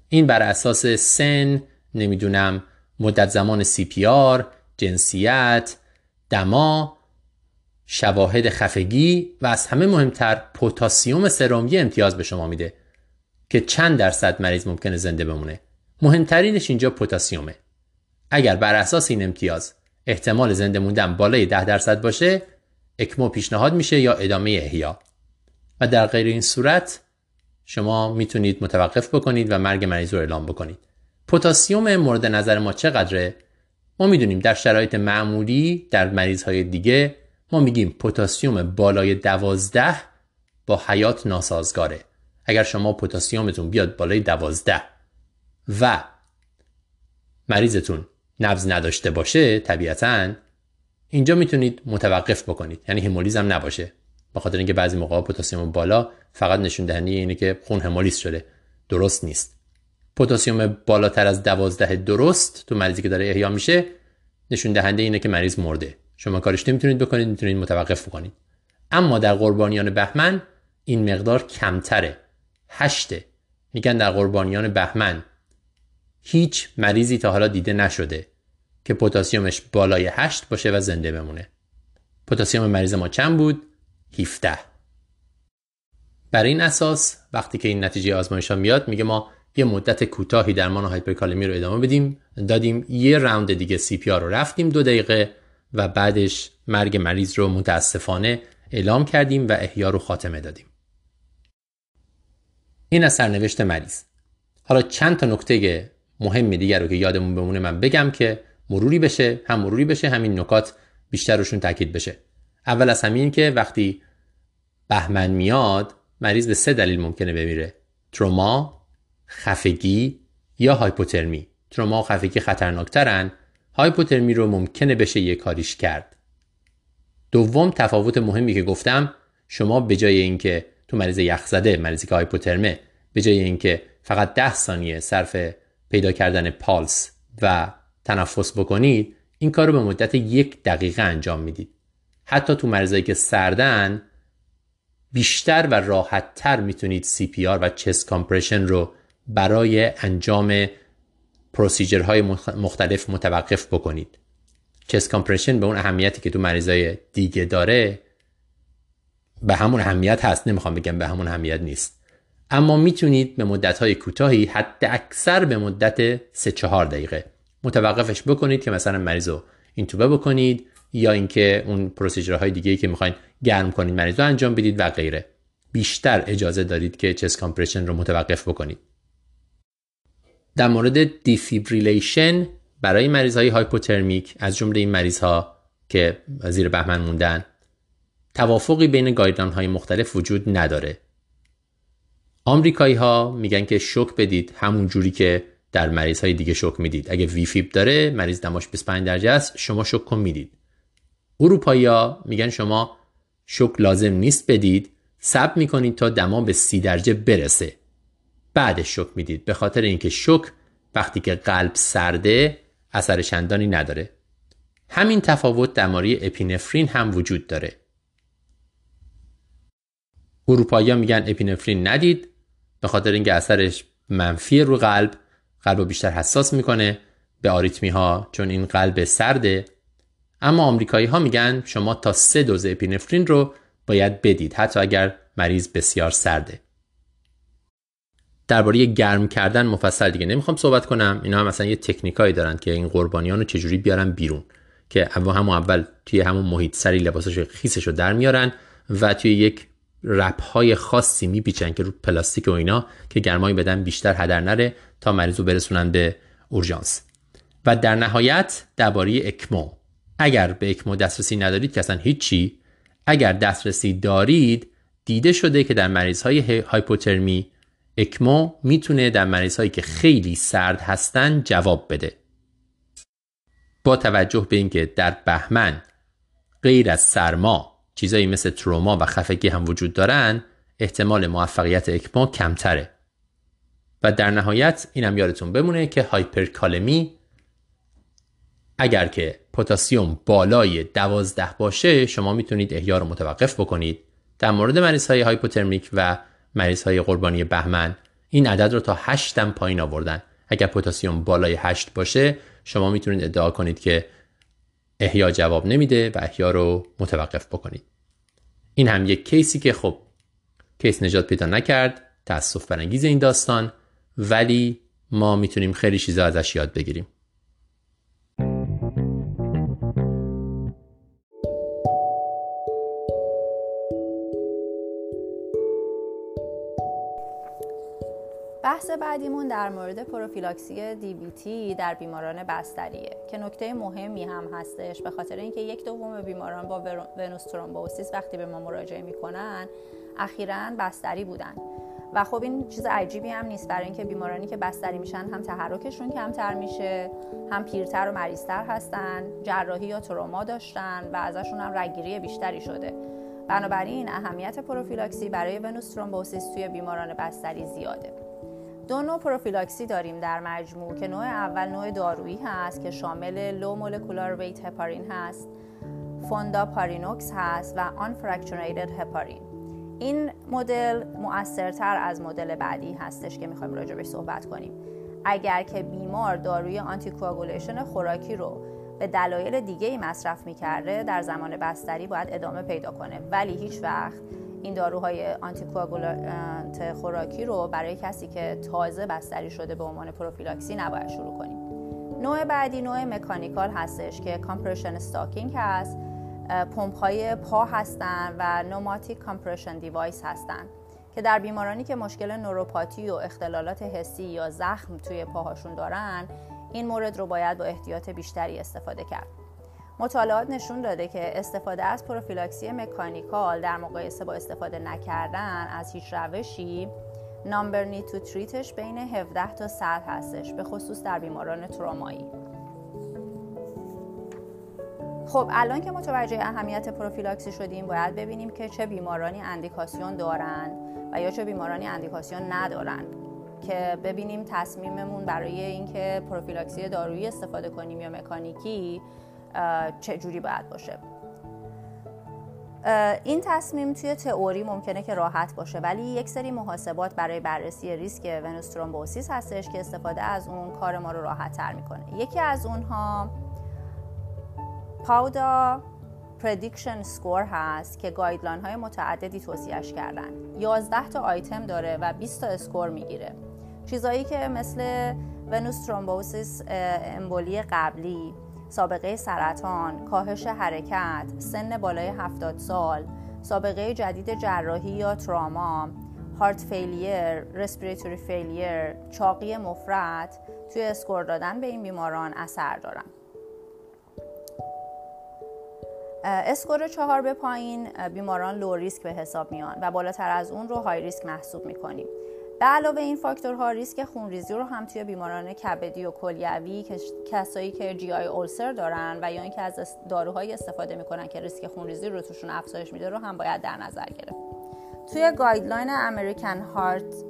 این بر اساس سن نمی‌دونم مدت زمان CPR جنسیت دما شواهد خفگی و از همه مهمتر پوتاسیوم سرمی امتیاز به شما میده که چند درصد مریض ممکنه زنده بمونه. مهمترینش اینجا پوتاسیومه. اگر بر اساس این امتیاز احتمال زنده موندن بالای 10 درصد باشه اکمو پیشنهاد میشه یا ادامه احیا. و در غیر این صورت شما می‌تونید متوقف بکنید و مرگ مریض رو اعلام بکنید. پتاسیم مورد نظر ما چقدره؟ ما می‌دونیم در شرایط معمولی در مریض های دیگه ما میگیم پتاسیم بالای دوازده با حیات ناسازگاره. اگر شما پتاسیمتون بیاد بالای دوازده و مریضتون نبز نداشته باشه طبیعتا اینجا می‌تونید متوقف بکنید. یعنی همولیزم نباشه. به خاطر اینکه بعضی موقع پتاسیم بالا فقط نشون دهنده اینه که خون همولیز شده. درست نیست. پتاسیم بالاتر از دوازده درست تو مریضی که داره احیا میشه نشون دهنده اینه که مریض مرده شما کارش نمی‌تونید بکنید می‌تونید متوقف بکنید اما در قربانیان بهمن این مقدار کمتره هشته میگن در قربانیان بهمن هیچ مریضی تا حالا دیده نشده که پتاسیمش بالای 8 باشه و زنده بمونه. پتاسیم مریض ما چند بود؟ 17. بر این اساس وقتی که این نتیجه آزمایش ها میاد میگه ما یه مدت کوتاهی درمان هایپرکالمی رو ادامه بدیم. دادیم یه راوند دیگه سی پی رو رفتیم دو دقیقه و بعدش مرگ مریض رو متاسفانه اعلام کردیم و احیا رو خاتمه دادیم. این از سرنوشت مریض. حالا چند تا نکته مهم دیگر رو که یادمون بمونه من بگم که مروری بشه هم مروری بشه همین نکات بیشتر روشون تاکید بشه. اول از همین که وقتی بهمن میاد مریض به سه دلیل ممکنه بمیره. تروما خفگی یا هایپوترمی. تروما و خفگی خطرناکترن. هایپوترمی رو ممکنه بشه یه کاریش کرد. دوم تفاوت مهمی که گفتم شما به جای اینکه تو مریض یخزده مریضی که هایپوترمه به جای اینکه فقط ده ثانیه صرف پیدا کردن پالس و تنفس بکنید این کار رو به مدت یک دقیقه انجام می‌دید. حتی تو مریضایی که سردن بیشتر و راحتتر می‌تونید CPR و چست کامپرشن رو برای انجام پروسیجرهای مختلف متوقف بکنید. chest compression به اون اهمیتی که تو مریضای دیگه داره به همون اهمیت هست. نمی‌خوام بگم به همون اهمیت نیست. اما می‌تونید به مدت های کوتاهی حد اکثر به مدت 3 4 دقیقه متوقفش بکنید که مثلا مریض رو اینتوبه بکنید یا اینکه اون procedure های دیگه که می‌خواین گرم کنید مریض رو انجام بدید و غیره. بیشتر اجازه دارید که chest compression رو متوقف بکنید. در مورد defibrillation برای مریض های hypothermic از جمله این مریض ها که زیر بهمن موندن توافقی بین guideline های مختلف وجود نداره. آمریکایی ها میگن که شوک بدید همون جوری که در مریض های دیگه شوک می‌دید. اگه V-fib داره مریض دماش 25 درجه است شما شوکتون می‌دید. اروپایی ها میگن شما شوک لازم نیست بدید صبر می‌کنید تا دما به 30 درجه برسه. بعد شوک می‌دید. به خاطر اینکه شوک وقتی که قلب سرده اثر چندانی نداره. همین تفاوت در مورد اپینفرین هم وجود داره. اروپایی میگن اپینفرین ندید به خاطر اینکه اثرش منفی رو قلب قلب رو بیشتر حساس می‌کنه به آریتمی ها چون این قلب سرده. اما آمریکایی ها میگن شما تا سه دوز اپینفرین رو باید بدید حتی اگر مریض بسیار سرده. درباره گرم کردن مفصل دیگه نمی‌خوام صحبت کنم. اینا هم مثلا یه تکنیکایی دارن که این قربانیان رو چجوری بیارن بیرون که همون اول توی همون محیط سری لباسش خیسش رو در میارن و توی یک رپ های خاصی میپیچن که رو پلاستیک و اینا که گرمایی بدن بیشتر هدر نره تا مریض رو برسونن به اورژانس. و در نهایت درباره اکمو. اگر به اکمو دسترسی ندارید که اصلا هیچی اگر دسترسی دارید دیده شده که در مریض های هایپوترمی اکمو می‌تونه در مریض هایی که خیلی سرد هستن جواب بده. با توجه به اینکه در بهمن غیر از سرما چیزایی مثل تروما و خفگی هم وجود دارن احتمال موفقیت اکمو کمتره. و در نهایت اینم یادتون بمونه که هایپرکالمی اگر که پتاسیم بالای دوازده باشه شما می‌تونید احیا رو متوقف بکنید. در مورد مریض های hypothermic و مریض های قربانی بهمن. این عدد رو تا 8 هم پایین آوردن. اگر پتاسیم بالای 8 باشه شما می‌تونید ادعا کنید که احیا جواب نمیده و احیا رو متوقف بکنید. این هم یک case ی که خب case نجات پیدا نکرد تاسف برانگیز این داستان ولی ما می‌تونیم خیلی چیزا ازش یاد بگیریم. بحث بعدیمون در مورد پروفیلاکسی دیویتی در بیماران بستریه که نکته مهمی هم هستش. به خاطر اینکه یک دوم بیماران با ونوس ترومبوسیس وقتی به ما مراجعه می‌کنن اخیرا بستری بودن. و خب این چیز عجیبی هم نیست. برای اینکه بیمارانی که بستری میشن هم تحرکشون کمتر میشه هم پیرتر و مریضتر هستن جراحی یا تروما داشتن و ازشون هم رگگیری بیشتری شده. بنابراین اهمیت پروفیلاکسی برای venous thrombosis توی بیماران بستری زیاده. دو نوع پروفیلاکسی داریم در مجموع که نوع اول نوع دارویی هست که شامل low molecular weight heparin هست فوندا پارینوکس هست و آن فرکچونیتد هپارین. این مدل مؤثرتر از مدل بعدی هستش که می‌خوایم راجع بهش صحبت کنیم. اگر که بیمار داروی آنتی خوراکی رو به دلایل دیگه ای مصرف می‌کرده در زمان بستری باید ادامه پیدا کنه. ولی هیچ وقت این داروهای آنتیکواگولانت خوراکی رو برای کسی که تازه بستری شده به عنوان پروفیلاکسی نباید شروع کنیم. نوع بعدی نوع mechanical هستش که compression stocking هست پمپ های پا هستن و pneumatic compression device هستن که در بیمارانی که مشکل نوروپاتی و اختلالات حسی یا زخم توی پاهاشون دارن این مورد رو باید با احتیاط بیشتری استفاده کرد. مطالعات نشون داده که استفاده از پروفیلاکسی mechanical در مقایسه با استفاده نکردن از هیچ روشی نامبر نی تو تریتش بین 17 تا 100 هستش به خصوص در بیماران ترومایی. خب الان که متوجه اهمیت پروفیلاکسی شدیم باید ببینیم که چه بیمارانی اندیکاسیون دارند و یا چه بیمارانی اندیکاسیون ندارند که ببینیم تصمیممون برای اینکه پروفیلاکسی دارویی استفاده کنیم یا مکانیکی چه جوری باید باشه. این تصمیم توی تئوری ممکنه که راحت باشه ولی یک سری محاسبات برای بررسی ریسک venous thrombosis هستش که استفاده از اون کار ما رو راحت تر می‌کنه. یکی از اونها Padua prediction score هست که guideline های متعددی توصیهش کردن. 11 تا آیتم داره و 20 تا score می‌گیره. چیزایی که مثل venous thrombosis امبولی قبلی سابقه سرطان، کاهش حرکت، سن بالای 70 سال، سابقه جدید جراحی یا trauma، heart failure، respiratory failure، چاقی مفرط توی score دادن به این بیماران اثر دارن. score چهار به پایین بیماران low risk به حساب میان و بالاتر از اون رو high risk محسوب می‌کنیم به علاوه این فاکتورها ریسک خونریزی رو هم توی بیماران کبدی و کلیوی کسایی که GI ulcer دارن و یا اینکه از داروهایی استفاده می‌کنن که ریسک خونریزی رو توشون افزایش میده رو هم باید در نظر گرفت. توی guideline American Heart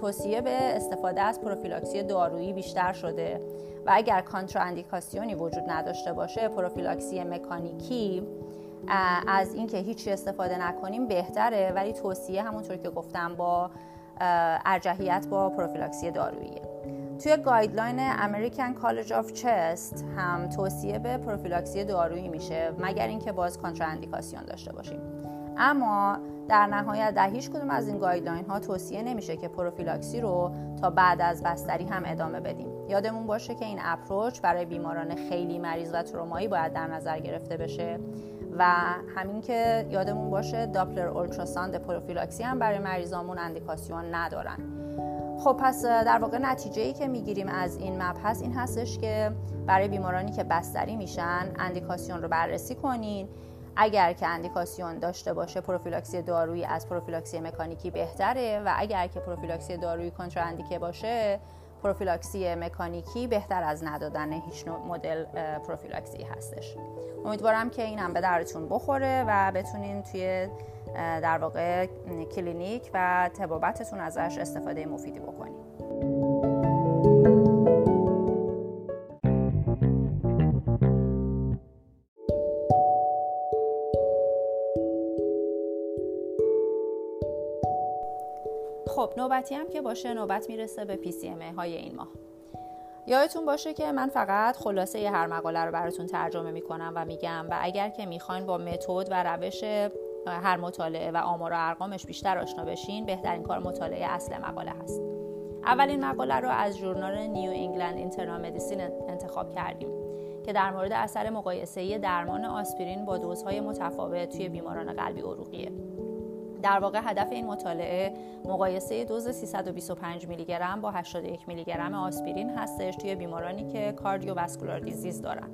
توصیه به استفاده از پروفیلاکسی دارویی بیشتر شده و اگر کانتراندیکاسیونی وجود نداشته باشه پروفیلاکسی مکانیکی از اینکه هیچی استفاده نکنیم بهتره ولی توصیه همونطور که گفتم با ارجحیت با پروفیلاکسی دارویی. توی guideline American College of Chest هم توصیه به پروفیلاکسی دارویی میشه مگر اینکه باز کانتراندیکاسیون داشته باشیم. اما در نهایت در هیچ کدوم از این guideline ها توصیه نمیشه که پروفیلاکسی رو تا بعد از بستری هم ادامه بدیم. یادمون باشه که این approach برای بیماران خیلی مریض و ترومایی باید در نظر گرفته بشه. و همین که یادمون باشه Doppler ultrasound پروفیلاکسی هم برای مریضامون اندیکاسیون ندارن. خب پس در واقع نتیجه ای که می‌گیریم از این مبحث این هستش که برای بیمارانی که بستری میشن اندیکاسیون رو بررسی کنین. اگر که اندیکاسیون داشته باشه پروفیلاکسی دارویی از پروفیلاکسی مکانیکی بهتره و اگر که پروفیلاکسی دارویی کنتراندیکه باشه پروفیلاکسی مکانیکی بهتر از ندادن هیچ نوع مدل پروفیلاکسی هستش. امیدوارم که این هم به دردتون بخوره و بتونین توی در واقع کلینیک و تبابتتون ازش استفاده مفیدی بکنید نوبتی هم که باشه نوبت می‌رسه به PCMA های این ماه. یادتون باشه که من فقط خلاصه هر مقاله رو براتون ترجمه می‌کنم و میگم و اگر که می‌خواین با متد و روش هر مطالعه و آمار و ارقامش بیشتر آشنا بشین بهترین کار مطالعه اصل مقاله هست. اولین مقاله رو از ژورنال نیو انگلند اینترنال مدیسین انتخاب کردیم که در مورد اثر مقایسه درمان آسپرین با دوزهای متفاوت توی بیماران قلبی عروقیه. در واقع هدف این مطالعه مقایسه دوز 325 میلی گرم با 81 میلی گرم آسپرین هستش توی بیمارانی که کاردیوواسکولار دیزیز دارن.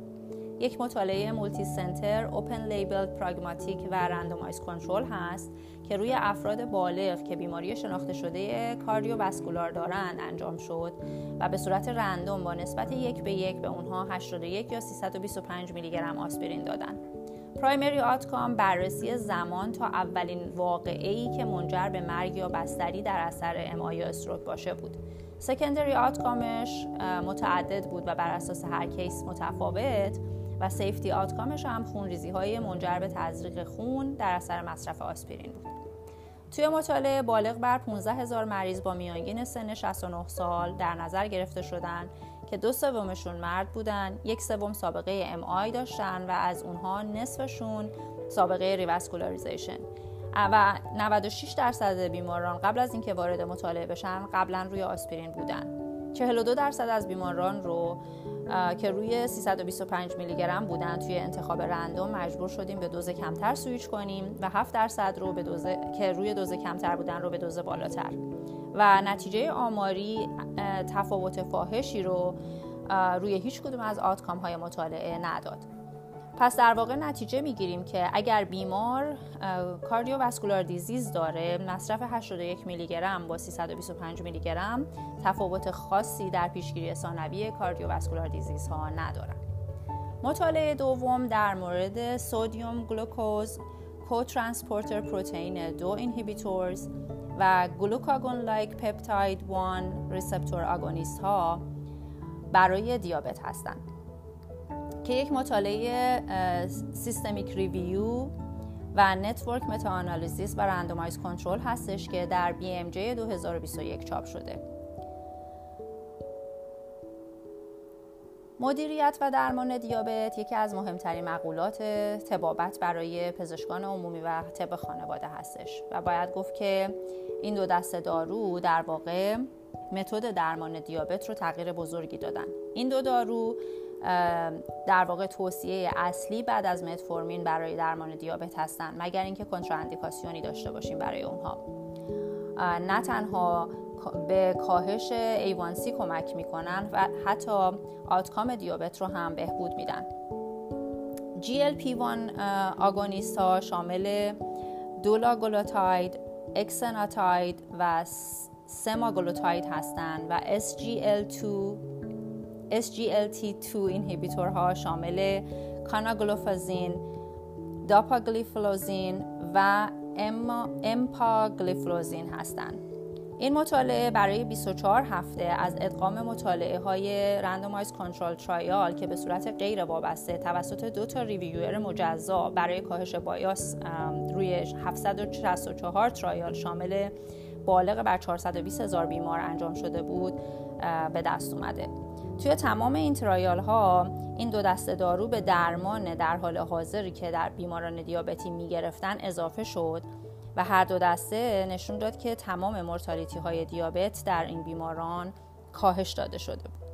یک مطالعه multicenter open label pragmatic و randomized control هست که روی افراد بالغ که بیماری شناخته شده cardiovascular دارن انجام شد و به صورت random با نسبت یک به یک به اونها 81 یا 325 میلی گرم آسپرین دادن. primary outcome بررسی زمان تا اولین واقعه که منجر به مرگ یا بستری در اثر MI یا stroke باشه بود. secondary outcome ش متعدد بود و بر اساس هر case متفاوت و safety outcome ش هم خونریزی های منجر به تزریق خون در اثر مصرف آسپرین بود. توی مطالعه بالغ بر 15 هزار مریض با میانگین سن 69 سال در نظر گرفته شدند که دو سومشون مرد بودن یک سوم سابقه MI داشتن و از اونها نصفشون سابقه revascularization و 96 درصد بیماران قبل از اینکه وارد مطالعه بشن قبلا روی آسپرین بودن. 42 درصد از بیماران رو که روی 325 میلی گرم بودن توی انتخاب رندوم مجبور شدیم به دوز کمتر سویچ کنیم و 7 درصد رو به دوز که روی دوز کمتر بودن رو به دوز بالاتر. و نتیجه آماری تفاوت فاحشی رو روی هیچ کدوم از آتکام های مطالعه نداد. پس در واقع نتیجه می‌گیریم که اگر بیمار کاردیوواسکولار دیزیز داره مصرف 81 میلی گرم با 325 میلی گرم تفاوت خاصی در پیشگیری ثانوی cardiovascular disease ها ندارن. مطالعه دوم در مورد sodium glucose cotransporter protein دو inhibitors و glucagon like peptide 1 receptor agonist ها برای دیابت هستند. که یک مطالعه systematic review و network meta و رندومایز کنترل هستش که در BMJ 2021 چاپ شده. مدیریت و درمان دیابت یکی از مهمترین مقولات تبابت برای پزشکان عمومی و طب خانواده هستش و باید گفت که این دو دسته دارو در واقع متد درمان دیابت رو تغییر بزرگی دادن. این دو دارو در واقع توصیه اصلی بعد از متفورمین برای درمان دیابت هستند مگر اینکه کنتراندیکاسیونی داشته باشیم برای اونها. نه تنها به کاهش A1C کمک می‌کنن و حتی outcome دیابت رو هم بهبود میدن GLP-1 agonist ها شامل دولاگلوتاید، اکسناتاید و سماگلوتاید هستند و SGL2 SGLT2 inhibitor ها شامل کاناگلیفلوزین، داپاگلیفلوزین و امپاگلیفلوزین هستند. این مطالعه برای 24 هفته از ادغام مطالعه های randomized control trial که به صورت غیر وابسته توسط دو تا ریویور مجزا برای کاهش bias روی 764 trial شامل بالغ بر 420 هزار بیمار انجام شده بود به دست اومده. توی تمام این trial ها این دو دسته دارو به درمان در حال حاضری که در بیماران دیابتی می‌گرفتن اضافه شد. و هر دو دسته نشون داد که تمام مرتالیتی های دیابت در این بیماران کاهش داده شده بود.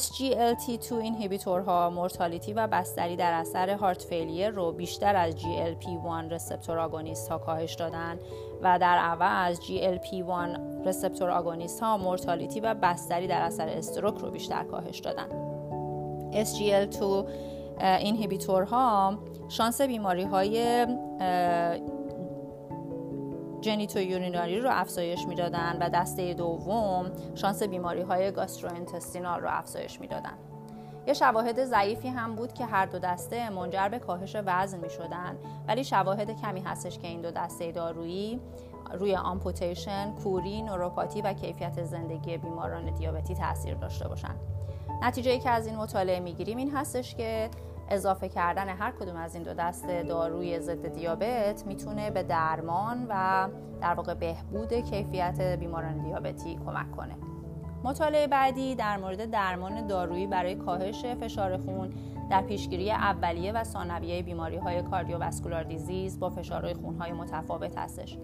SGLT2 اینهیبیتورها مورتالیتی و بستری در اثر هارت فیلیر رو بیشتر از GLP-1 رسپتور آگونیست ها کاهش دادن و در عوض GLP-1 رسپتور آگونیست ها مورتالیتی و بستری در اثر استروک رو بیشتر کاهش دادن. SGL2 اینهیبیتورها شانس بیماری های جنیتو یوریناری رو افزایش می‌دادن و دسته دوم شانس بیماری های گاستروانتستینال رو افزایش می‌دادن یه شواهد ضعیفی هم بود که هر دو دسته منجر به کاهش وزن می شدن ولی شواهد کمی هستش که این دو دسته دارویی روی آمپوتیشن، کوری، نوروپاتی و کیفیت زندگی بیماران دیابتی تاثیر داشته باشند. نتیجه که از این مطالعه می‌گیریم این هستش که اضافه کردن هر کدوم از این دو دست داروی ضد دیابت می‌تونه به درمان و در واقع بهبود کیفیت بیماران دیابتی کمک کنه. مطالعه بعدی در مورد درمان دارویی برای کاهش فشار خون در پیشگیری اولیه و ثانویه بیماری های کاردیوواسکولار دیزیز با فشارهای خون های متفاوت هستش.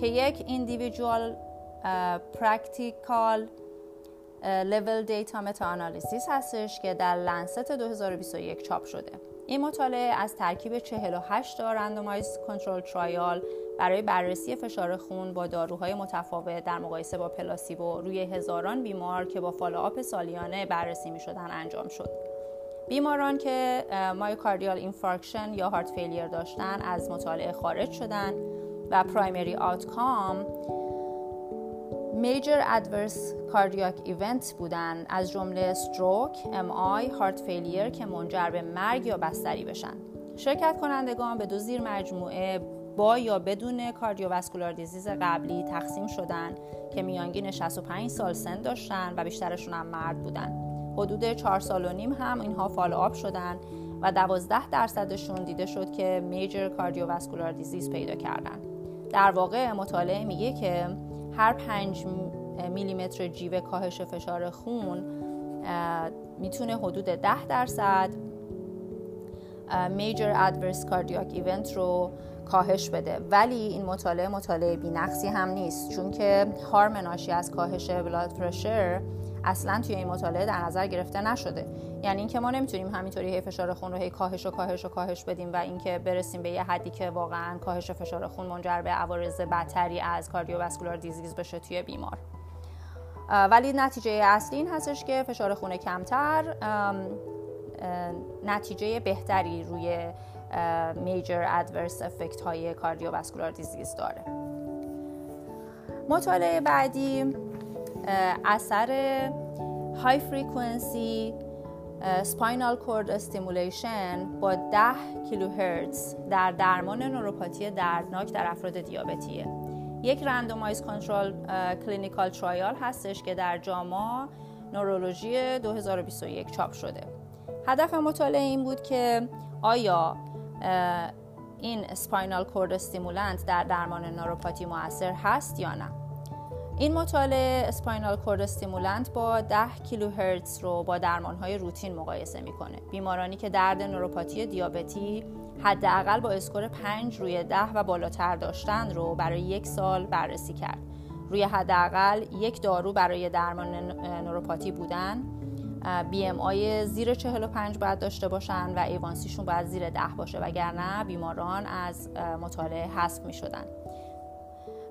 که یک ایندیویدوال participant level data meta analysis هستش که در Lancet 2021 چاپ شده این مطالعه از ترکیب 48 تا randomized control trial برای بررسی فشار خون با داروهای متفاوت در مقایسه با placebo روی هزاران بیمار که با follow-up سالیانه بررسی می شدن انجام شد. بیماران که myocardial infarction یا heart failure داشتن از مطالعه خارج شدن و primary outcome major adverse cardiac event بودن از جمله stroke، MI، heart failure که منجر به مرگ یا بستری بشن. شرکت کنندگان به دو زیر مجموعه با یا بدون cardiovascular disease قبلی تقسیم شدن که میانگین 65 سال سن داشتن و بیشترشون هم مرد بودن. حدود 4 سال و نیم هم اینها follow شدن و 12 درصدشون دیده شد که میجر کاردیوواسکولار دیزیز پیدا کردن. در واقع مطالعه میگه که هر 5 میلیمتر جیوه کاهش فشار خون می‌تونه حدود 10 درصد میجر ادورس کاردیاک ایونت رو کاهش بده. ولی این مطالعه مطالعه بینقصی هم نیست چون که هارم ناشی از کاهش بلاد پرشر اصلا توی این مطالعه در نظر گرفته نشده. یعنی اینکه ما نمی‌تونیم همینطوری هی فشار خون رو هی کاهش و کاهش و کاهش بدیم و اینکه برسیم به یه حدی که واقعا کاهش فشار خون منجر به عوارض بدتری از کاردیوواسکولار دیزیز بشه توی بیمار. ولی نتیجه اصلی این هستش که فشار خون کمتر نتیجه بهتری روی میجر ادورس افکت های کاردیوواسکولار دیزیز داره. مطالعه بعدی اثر high frequency spinal cord stimulation با 10 کیلوهرتز در درمان نوروپاتی دردناک در افراد دیابتیه. یک randomized control clinical trial هستش که در JAMA Neurology 2021 چاپ شده. هدف مطالعه این بود که آیا این spinal cord stimulant در درمان نوروپاتی موثر هست یا نه. این مطالعه spinal cord stimulant با 10 کیلوهرتز رو با درمانهای روتین مقایسه می‌کنه. بیمارانی که درد نوروپاتی دیابتی حداقل با score 5 روی 10 و بالاتر داشتن رو برای یک سال بررسی کرد. روی حداقل یک دارو برای درمان نوروپاتی بودن. BMI زیر 45 باید داشته باشن و A1C شون باید زیر 10 باشه وگرنه بیماران از مطالعه حذف می شدن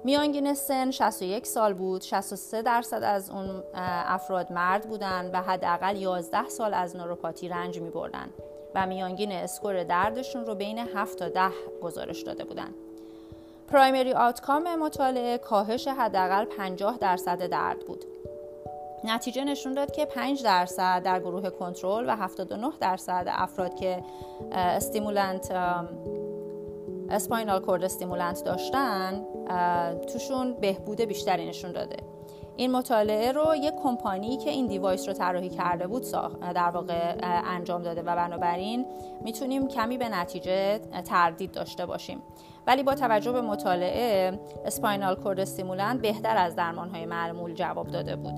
میانگین سن 61 سال بود. 63 درصد از اون افراد مرد بودن و حداقل 11 سال از نوروپاتی رنج می بردن و میانگین اسکور دردشون رو بین 7 تا 10 گزارش داده بودن. پرایمری آوتکام مطالعه کاهش حداقل 50 درصد درد بود. نتیجه نشون داد که 5 درصد در گروه کنترل و 79 درصد افراد که stimulant spinal cord stimulant داشتن توشون بهبود بیشتری نشون داده. این مطالعه رو یک کمپانی که این device رو طراحی کرده بود در واقع انجام داده و بنابراین می‌تونیم کمی به نتیجه تردید داشته باشیم. ولی با توجه به مطالعه spinal cord stimulant بهتر از درمان معمول جواب داده بود.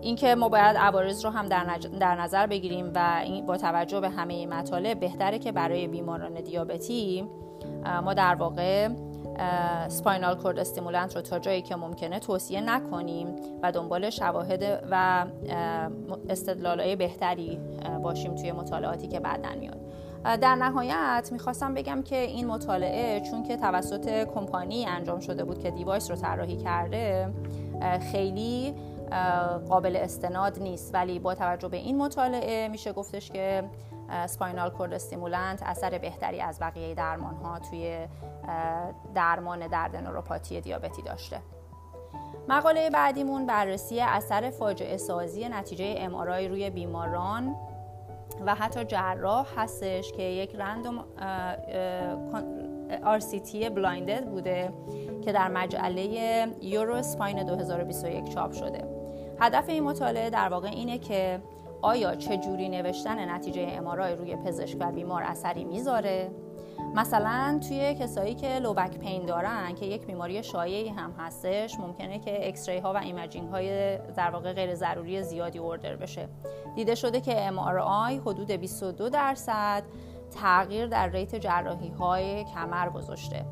اینکه ما باید عوارض رو هم در نظر بگیریم و با توجه به همه مطالب بهتره که برای بیماران دیابتی ما در واقع spinal cord stimulant رو تا جایی که ممکنه توصیه نکنیم و دنبال شواهد و استدلالهای بهتری باشیم توی مطالعاتی که بعدا میاد. در نهایت می‌خواستم بگم که این مطالعه چون که توسط کمپانی انجام شده بود که device رو طراحی کرده خیلی قابل استناد نیست. ولی با توجه به این مطالعه میشه گفتش که spinal cord stimulant اثر بهتری از بقیه درمان ها توی درمان درد نوروپاتی دیابتی داشته. مقاله بعدیمون بررسی اثر فاجعه سازی نتیجه MRI روی بیماران و حتی جراح هستش که یک random RCT blinded بوده که در مجله Euro Spine 2021 چاپ شده. هدف این مطالعه در واقع اینه که آیا چجوری نوشتن نتیجه MRI روی پزشک و بیمار اثری می‌ذاره؟ مثلا توی کسایی که low back pain دارن که یک بیماری شایعی هم هستش ممکنه که X ها و imaging های در واقع غیر ضروری زیادی order بشه. دیده شده که MRI حدود 22 درصد تغییر در rate جراحی های کمر گذاشته.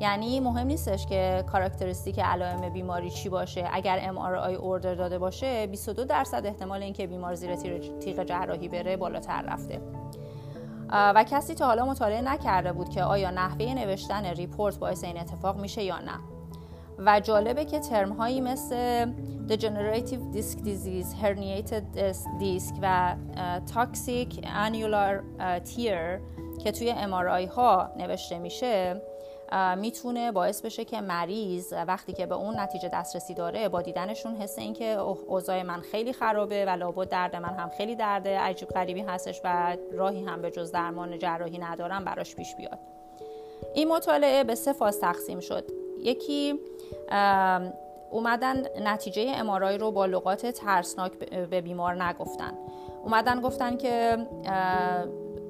یعنی مهم نیستش که characteristic علائم بیماری چی باشه. اگر MRI order داده باشه 22 درصد احتمال اینکه بیمار زیر تیغ جراحی بره بالاتر رفته. و کسی تا حالا مطالعه نکرده بود که آیا نحوه نوشتن report باعث این اتفاق میشه یا نه. و جالبه که ترم هایی مثل degenerative disc disease, herniated disc و toxic annular tear که توی MRI ها نوشته میشه می‌تونه باعث بشه که مریض وقتی که به اون نتیجه دسترسی داره با دیدنشون حس این که اوضاع من خیلی خرابه و لابد درد من هم خیلی درده عجیب غریبی هستش و راهی هم به جز درمان جراحی ندارم براش پیش بیاد. این مطالعه به سه فاز تقسیم شد. یکی اومدن نتیجه امارای رو با لغات ترسناک به بیمار نگفتن. اومدن گفتن که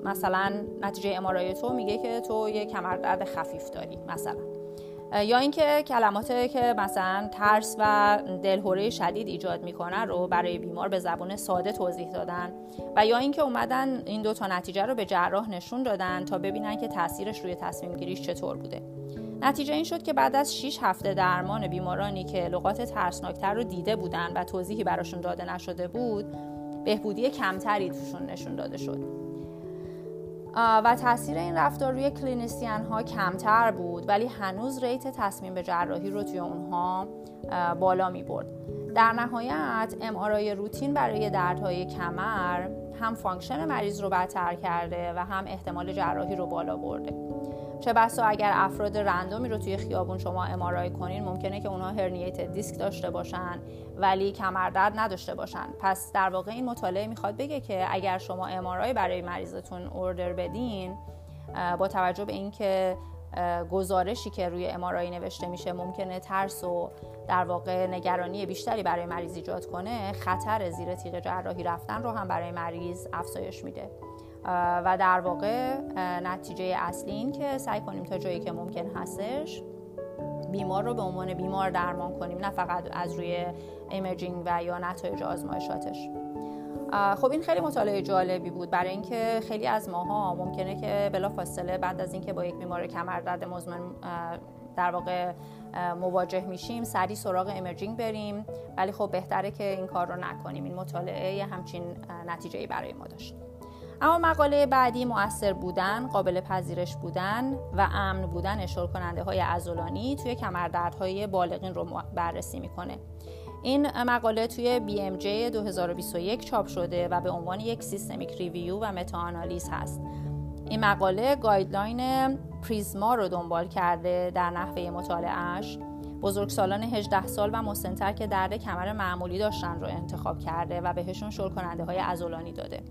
مثلا نتیجه امارای تو میگه که تو یه کمردرد خفیف داری مثلا. یا اینکه کلماتی که مثلا ترس و دلهوره شدید ایجاد می‌کنن رو برای بیمار به زبان ساده توضیح دادن و یا اینکه اومدن این دو تا نتیجه رو به جراح نشون دادن تا ببینن که تاثیرش روی تصمیم گیریش چطور بوده. نتیجه این شد که بعد از 6 هفته درمان بیمارانی که لغات ترسناکتر رو دیده بودن و توضیحی براشون داده نشده بود بهبودی کمتری توشون نشون داده شد. و تاثیر این رفتار روی clinician ها کمتر بود ولی هنوز rate تصمیم به جراحی رو توی اونها بالا می برد در نهایت MRI روتین برای دردهای کمر هم function مریض رو بدتر کرده و هم احتمال جراحی رو بالا برده. چه بسا اگر افراد رندومی رو توی خیابون شما امارای کنین ممکنه که اونها هرنیت دیسک داشته باشن ولی کمردرد نداشته باشن. پس در واقع این مطالعه می‌خواد بگه که اگر شما امارای برای مریضتون اوردر بدین با توجه به اینکه گزارشی که روی امارای نوشته میشه ممکنه ترس و در واقع نگرانی بیشتری برای مریض ایجاد کنه خطر زیر تیغ جراحی رفتن رو هم برای مریض افزایش میده. و در واقع نتیجه اصلی این که سعی کنیم تا جایی که ممکن هستش بیمار رو به عنوان بیمار درمان کنیم نه فقط از روی ایمرجینگ و یا نتایج آزمایشاتش. خب این خیلی مطالعه جالبی بود. برای اینکه خیلی از ماها ممکنه که بلافاصله بعد از اینکه با یک بیمار کمردرد مزمن در واقع مواجه میشیم سریع سراغ امرجینگ بریم. ولی خب بهتره که این کار رو نکنیم. این مطالعه همچین نتیجه برای ما داشت. اما مقاله بعدی مؤثر بودن، قابل پذیرش بودن و امن بودن شل کننده های عضلانی توی کمردردهای بالغین رو بررسی می‌کنه. این مقاله توی BMJ 2021 چاپ شده و به عنوان یک systematic review و meta-analysis هست. این مقاله guideline PRISMA رو دنبال کرده در نحوه مطالعهش بزرگسالان 18 سال و مسنتر که درد کمر معمولی داشتن رو انتخاب کرده و بهشون شل کننده های عضلانی داده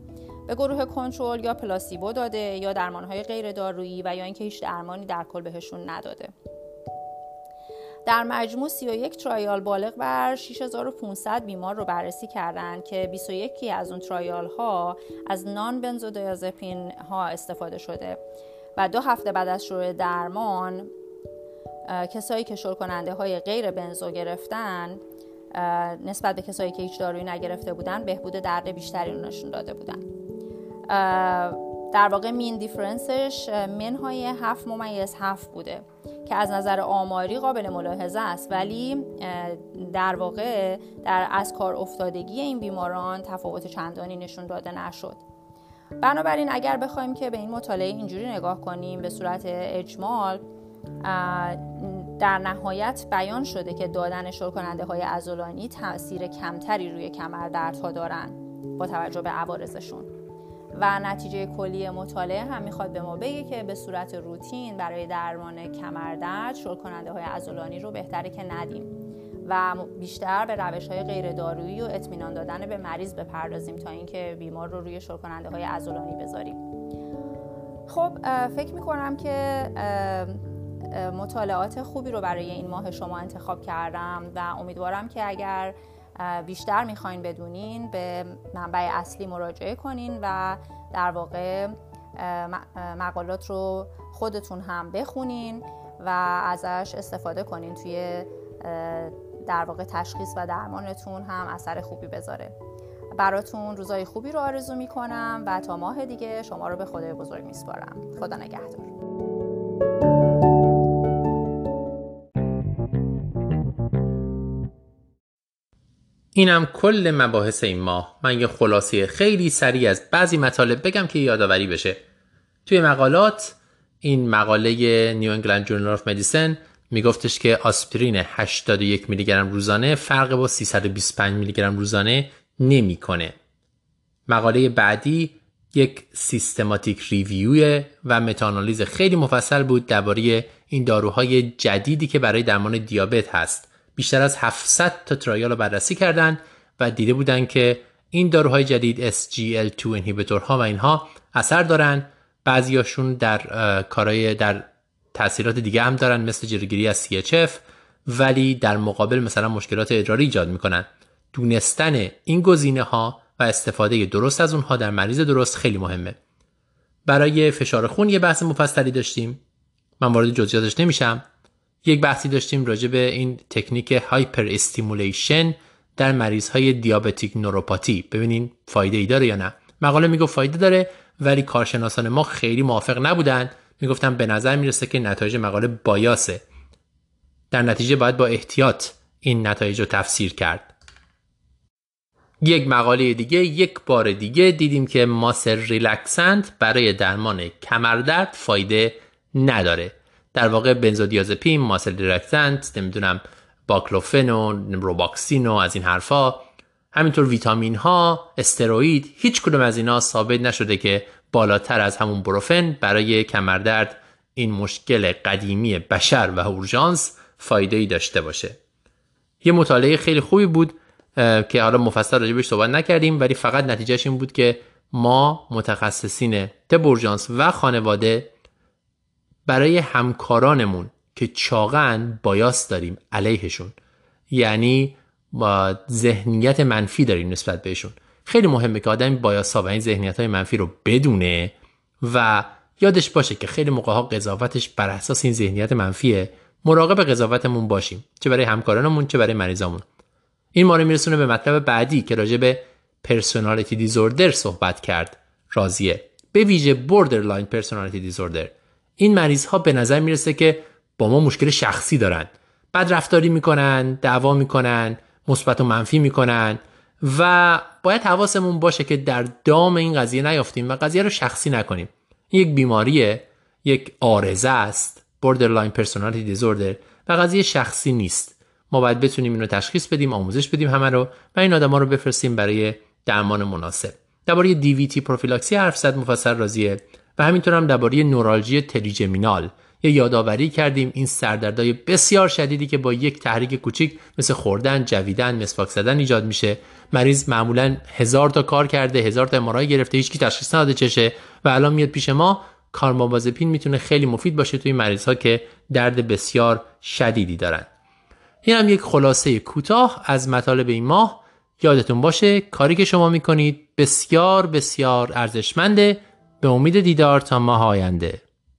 به گروه کنترل یا پلاسیبو داده یا درمان های غیر دارویی و یا اینکه هیچ درمانی در کل بهشون نداده. در مجموع 31 ترایال بالغ بر 6500 بیمار رو بررسی کردند که 21 از اون ترایال ها از نان بنزودیازپین ها استفاده شده و دو هفته بعد از شروع درمان کسایی که شل کننده های غیر بنزو گرفتن نسبت به کسایی که هیچ دارویی نگرفته بودن بهبود درد بیشتری رو نشون داده بودن. در واقع مین دیفرنسش منهای هفت ممیز هفت بوده که از نظر آماری قابل ملاحظه است. ولی در واقع در از کار افتادگی این بیماران تفاوت چندانی نشون داده نشد. بنابراین اگر بخوایم که به این مطالعه اینجوری نگاه کنیم به صورت اجمال در نهایت بیان شده که دادن شل کننده های ازولانی تاثیر کمتری روی کمردردها دارند با توجه به عوارضشون. و نتیجه کلی مطالعه هم می‌خواد به ما بگه که به صورت روتین برای درمان کمردرد شل کننده های ازولانی رو بهتره که ندیم. و بیشتر به روش های غیر دارویی و اطمینان دادن به مریض بپردازیم تا اینکه بیمار رو روی شل کننده های ازولانی بذاریم. خب فکر می‌کنم که مطالعات خوبی رو برای این ماه شما انتخاب کردم و امیدوارم که اگر بیشتر می‌خواین بدونین به منبع اصلی مراجعه کنین و در واقع مقالات رو خودتون هم بخونین و ازش استفاده کنین توی در واقع تشخیص و درمانتون هم اثر خوبی بذاره. براتون روزای خوبی رو آرزو می‌کنم و تا ماه دیگه شما رو به خدای بزرگ میسپارم. خدا نگهدار. اینم کل مباحث این ماه من یه خلاصه خیلی سریع از بعضی مطالب بگم که یادآوری بشه توی مقالات این مقاله نیو انگلند جورنال آف مدیسن میگفتش که آسپرین 81 میلی گرم روزانه فرق با 325 میلی گرم روزانه نمی‌کنه. مقاله بعدی یک سیستماتیک ریویو و متانالیز خیلی مفصل بود درباره این داروهای جدیدی که برای درمان دیابت هست. بیشتر از 700 تا ترایال رو بررسی کردند و دیده بودند که این داروهای جدید SGL2 ها و اینها اثر دارن. بعضیاشون در کارهای در تاثیرات دیگه هم دارن مثل جلوگیری از CHF ولی در مقابل مثلا مشکلات ادراری ایجاد می‌کنن. دونستن این گزینه ها و استفاده درست از اونها در مریض درست خیلی مهمه. برای فشار خون یه بحث مفصلی داشتیم. من وارد جزئیاتش نمیشم. یک بحثی داشتیم راجع به این تکنیک hyper stimulation در مریض های diabetic neuropathy. ببینین فایده ای داره یا نه. مقاله میگه فایده داره ولی کارشناسان ما خیلی موافق نبودن. می‌گفتن به نظر می‌رسه که نتایج مقاله bias ه. در نتیجه باید با احتیاط این نتایج رو تفسیر کرد. یک مقاله دیگه یک بار دیگه دیدیم که muscle relaxant برای درمان کمردرد فایده نداره. در واقع بنزودیازپین muscle relaxant نمی‌دونم باکلوفن و روباکسین و از این حرفا. همینطور ویتامین ها استروئید هیچ کدوم از اینا ثابت نشده که بالاتر از همون بروفن برای کمردرد این مشکل قدیمی بشر و اورژانس فایده ای داشته باشه. یه مطالعه خیلی خوبی بود که حالا مفصل راجبش صحبت نکردیم ولی فقط نتیجهش این بود که ما متخصصین تب و خانواده برای همکارانمون که چاقن بایاس داریم علیهشون. یعنی با ذهنیت منفی داریم نسبت بهشون. خیلی مهمه که آدمی bias ا و این ذهنیت های منفی رو بدونه و یادش باشه که خیلی موقع ها قضاوتش بر اساس این ذهنیت منفیه. مراقب قضاوتمون باشیم. چه برای همکارانمون چه برای مریضامون. این ما رو میرسونه به مطلب بعدی که راجع به personality disorder صحبت کرد. راضیه. به ویژه borderline personality disorder این مریض ها به نظر می‌رسه که با ما مشکل شخصی دارن. بد رفتاری می‌کنن دعوا می‌کنن مثبت و منفی می‌کنن و باید حواسمون باشه که در دام این قضیه نیافتیم و قضیه رو شخصی نکنیم. یک بیماریه یک آرزه است borderline personality disorder و قضیه شخصی نیست. ما باید بتونیم اینو تشخیص بدیم آموزش بدیم همه رو و این آدما رو بفرستیم برای درمان مناسب. درباره دیویتی پروفیلاکسی حرف زد مفصل راضیه و همینطور هم درباره نورالژی تریجمینال. یه یادآوری کردیم این سردردهای بسیار شدیدی که با یک تحریک کوچیک مثل خوردن، جویدن، مسواک زدن ایجاد میشه. مریض معمولا هزار تا کار کرده هزار تا امارای گرفته هیچکی تشخیص نداده چشه و الان میاد پیش ما. کارمابازپین می‌تونه خیلی مفید باشه توی مریض ها که درد بسیار شدیدی دارن. این هم یک خلاصه کوتاه از مطالب این ماه. یادتون باشه کاری که شما می‌کنید بسیار بسیار ارزشمنده. به امید دیدار تا ماه آینده.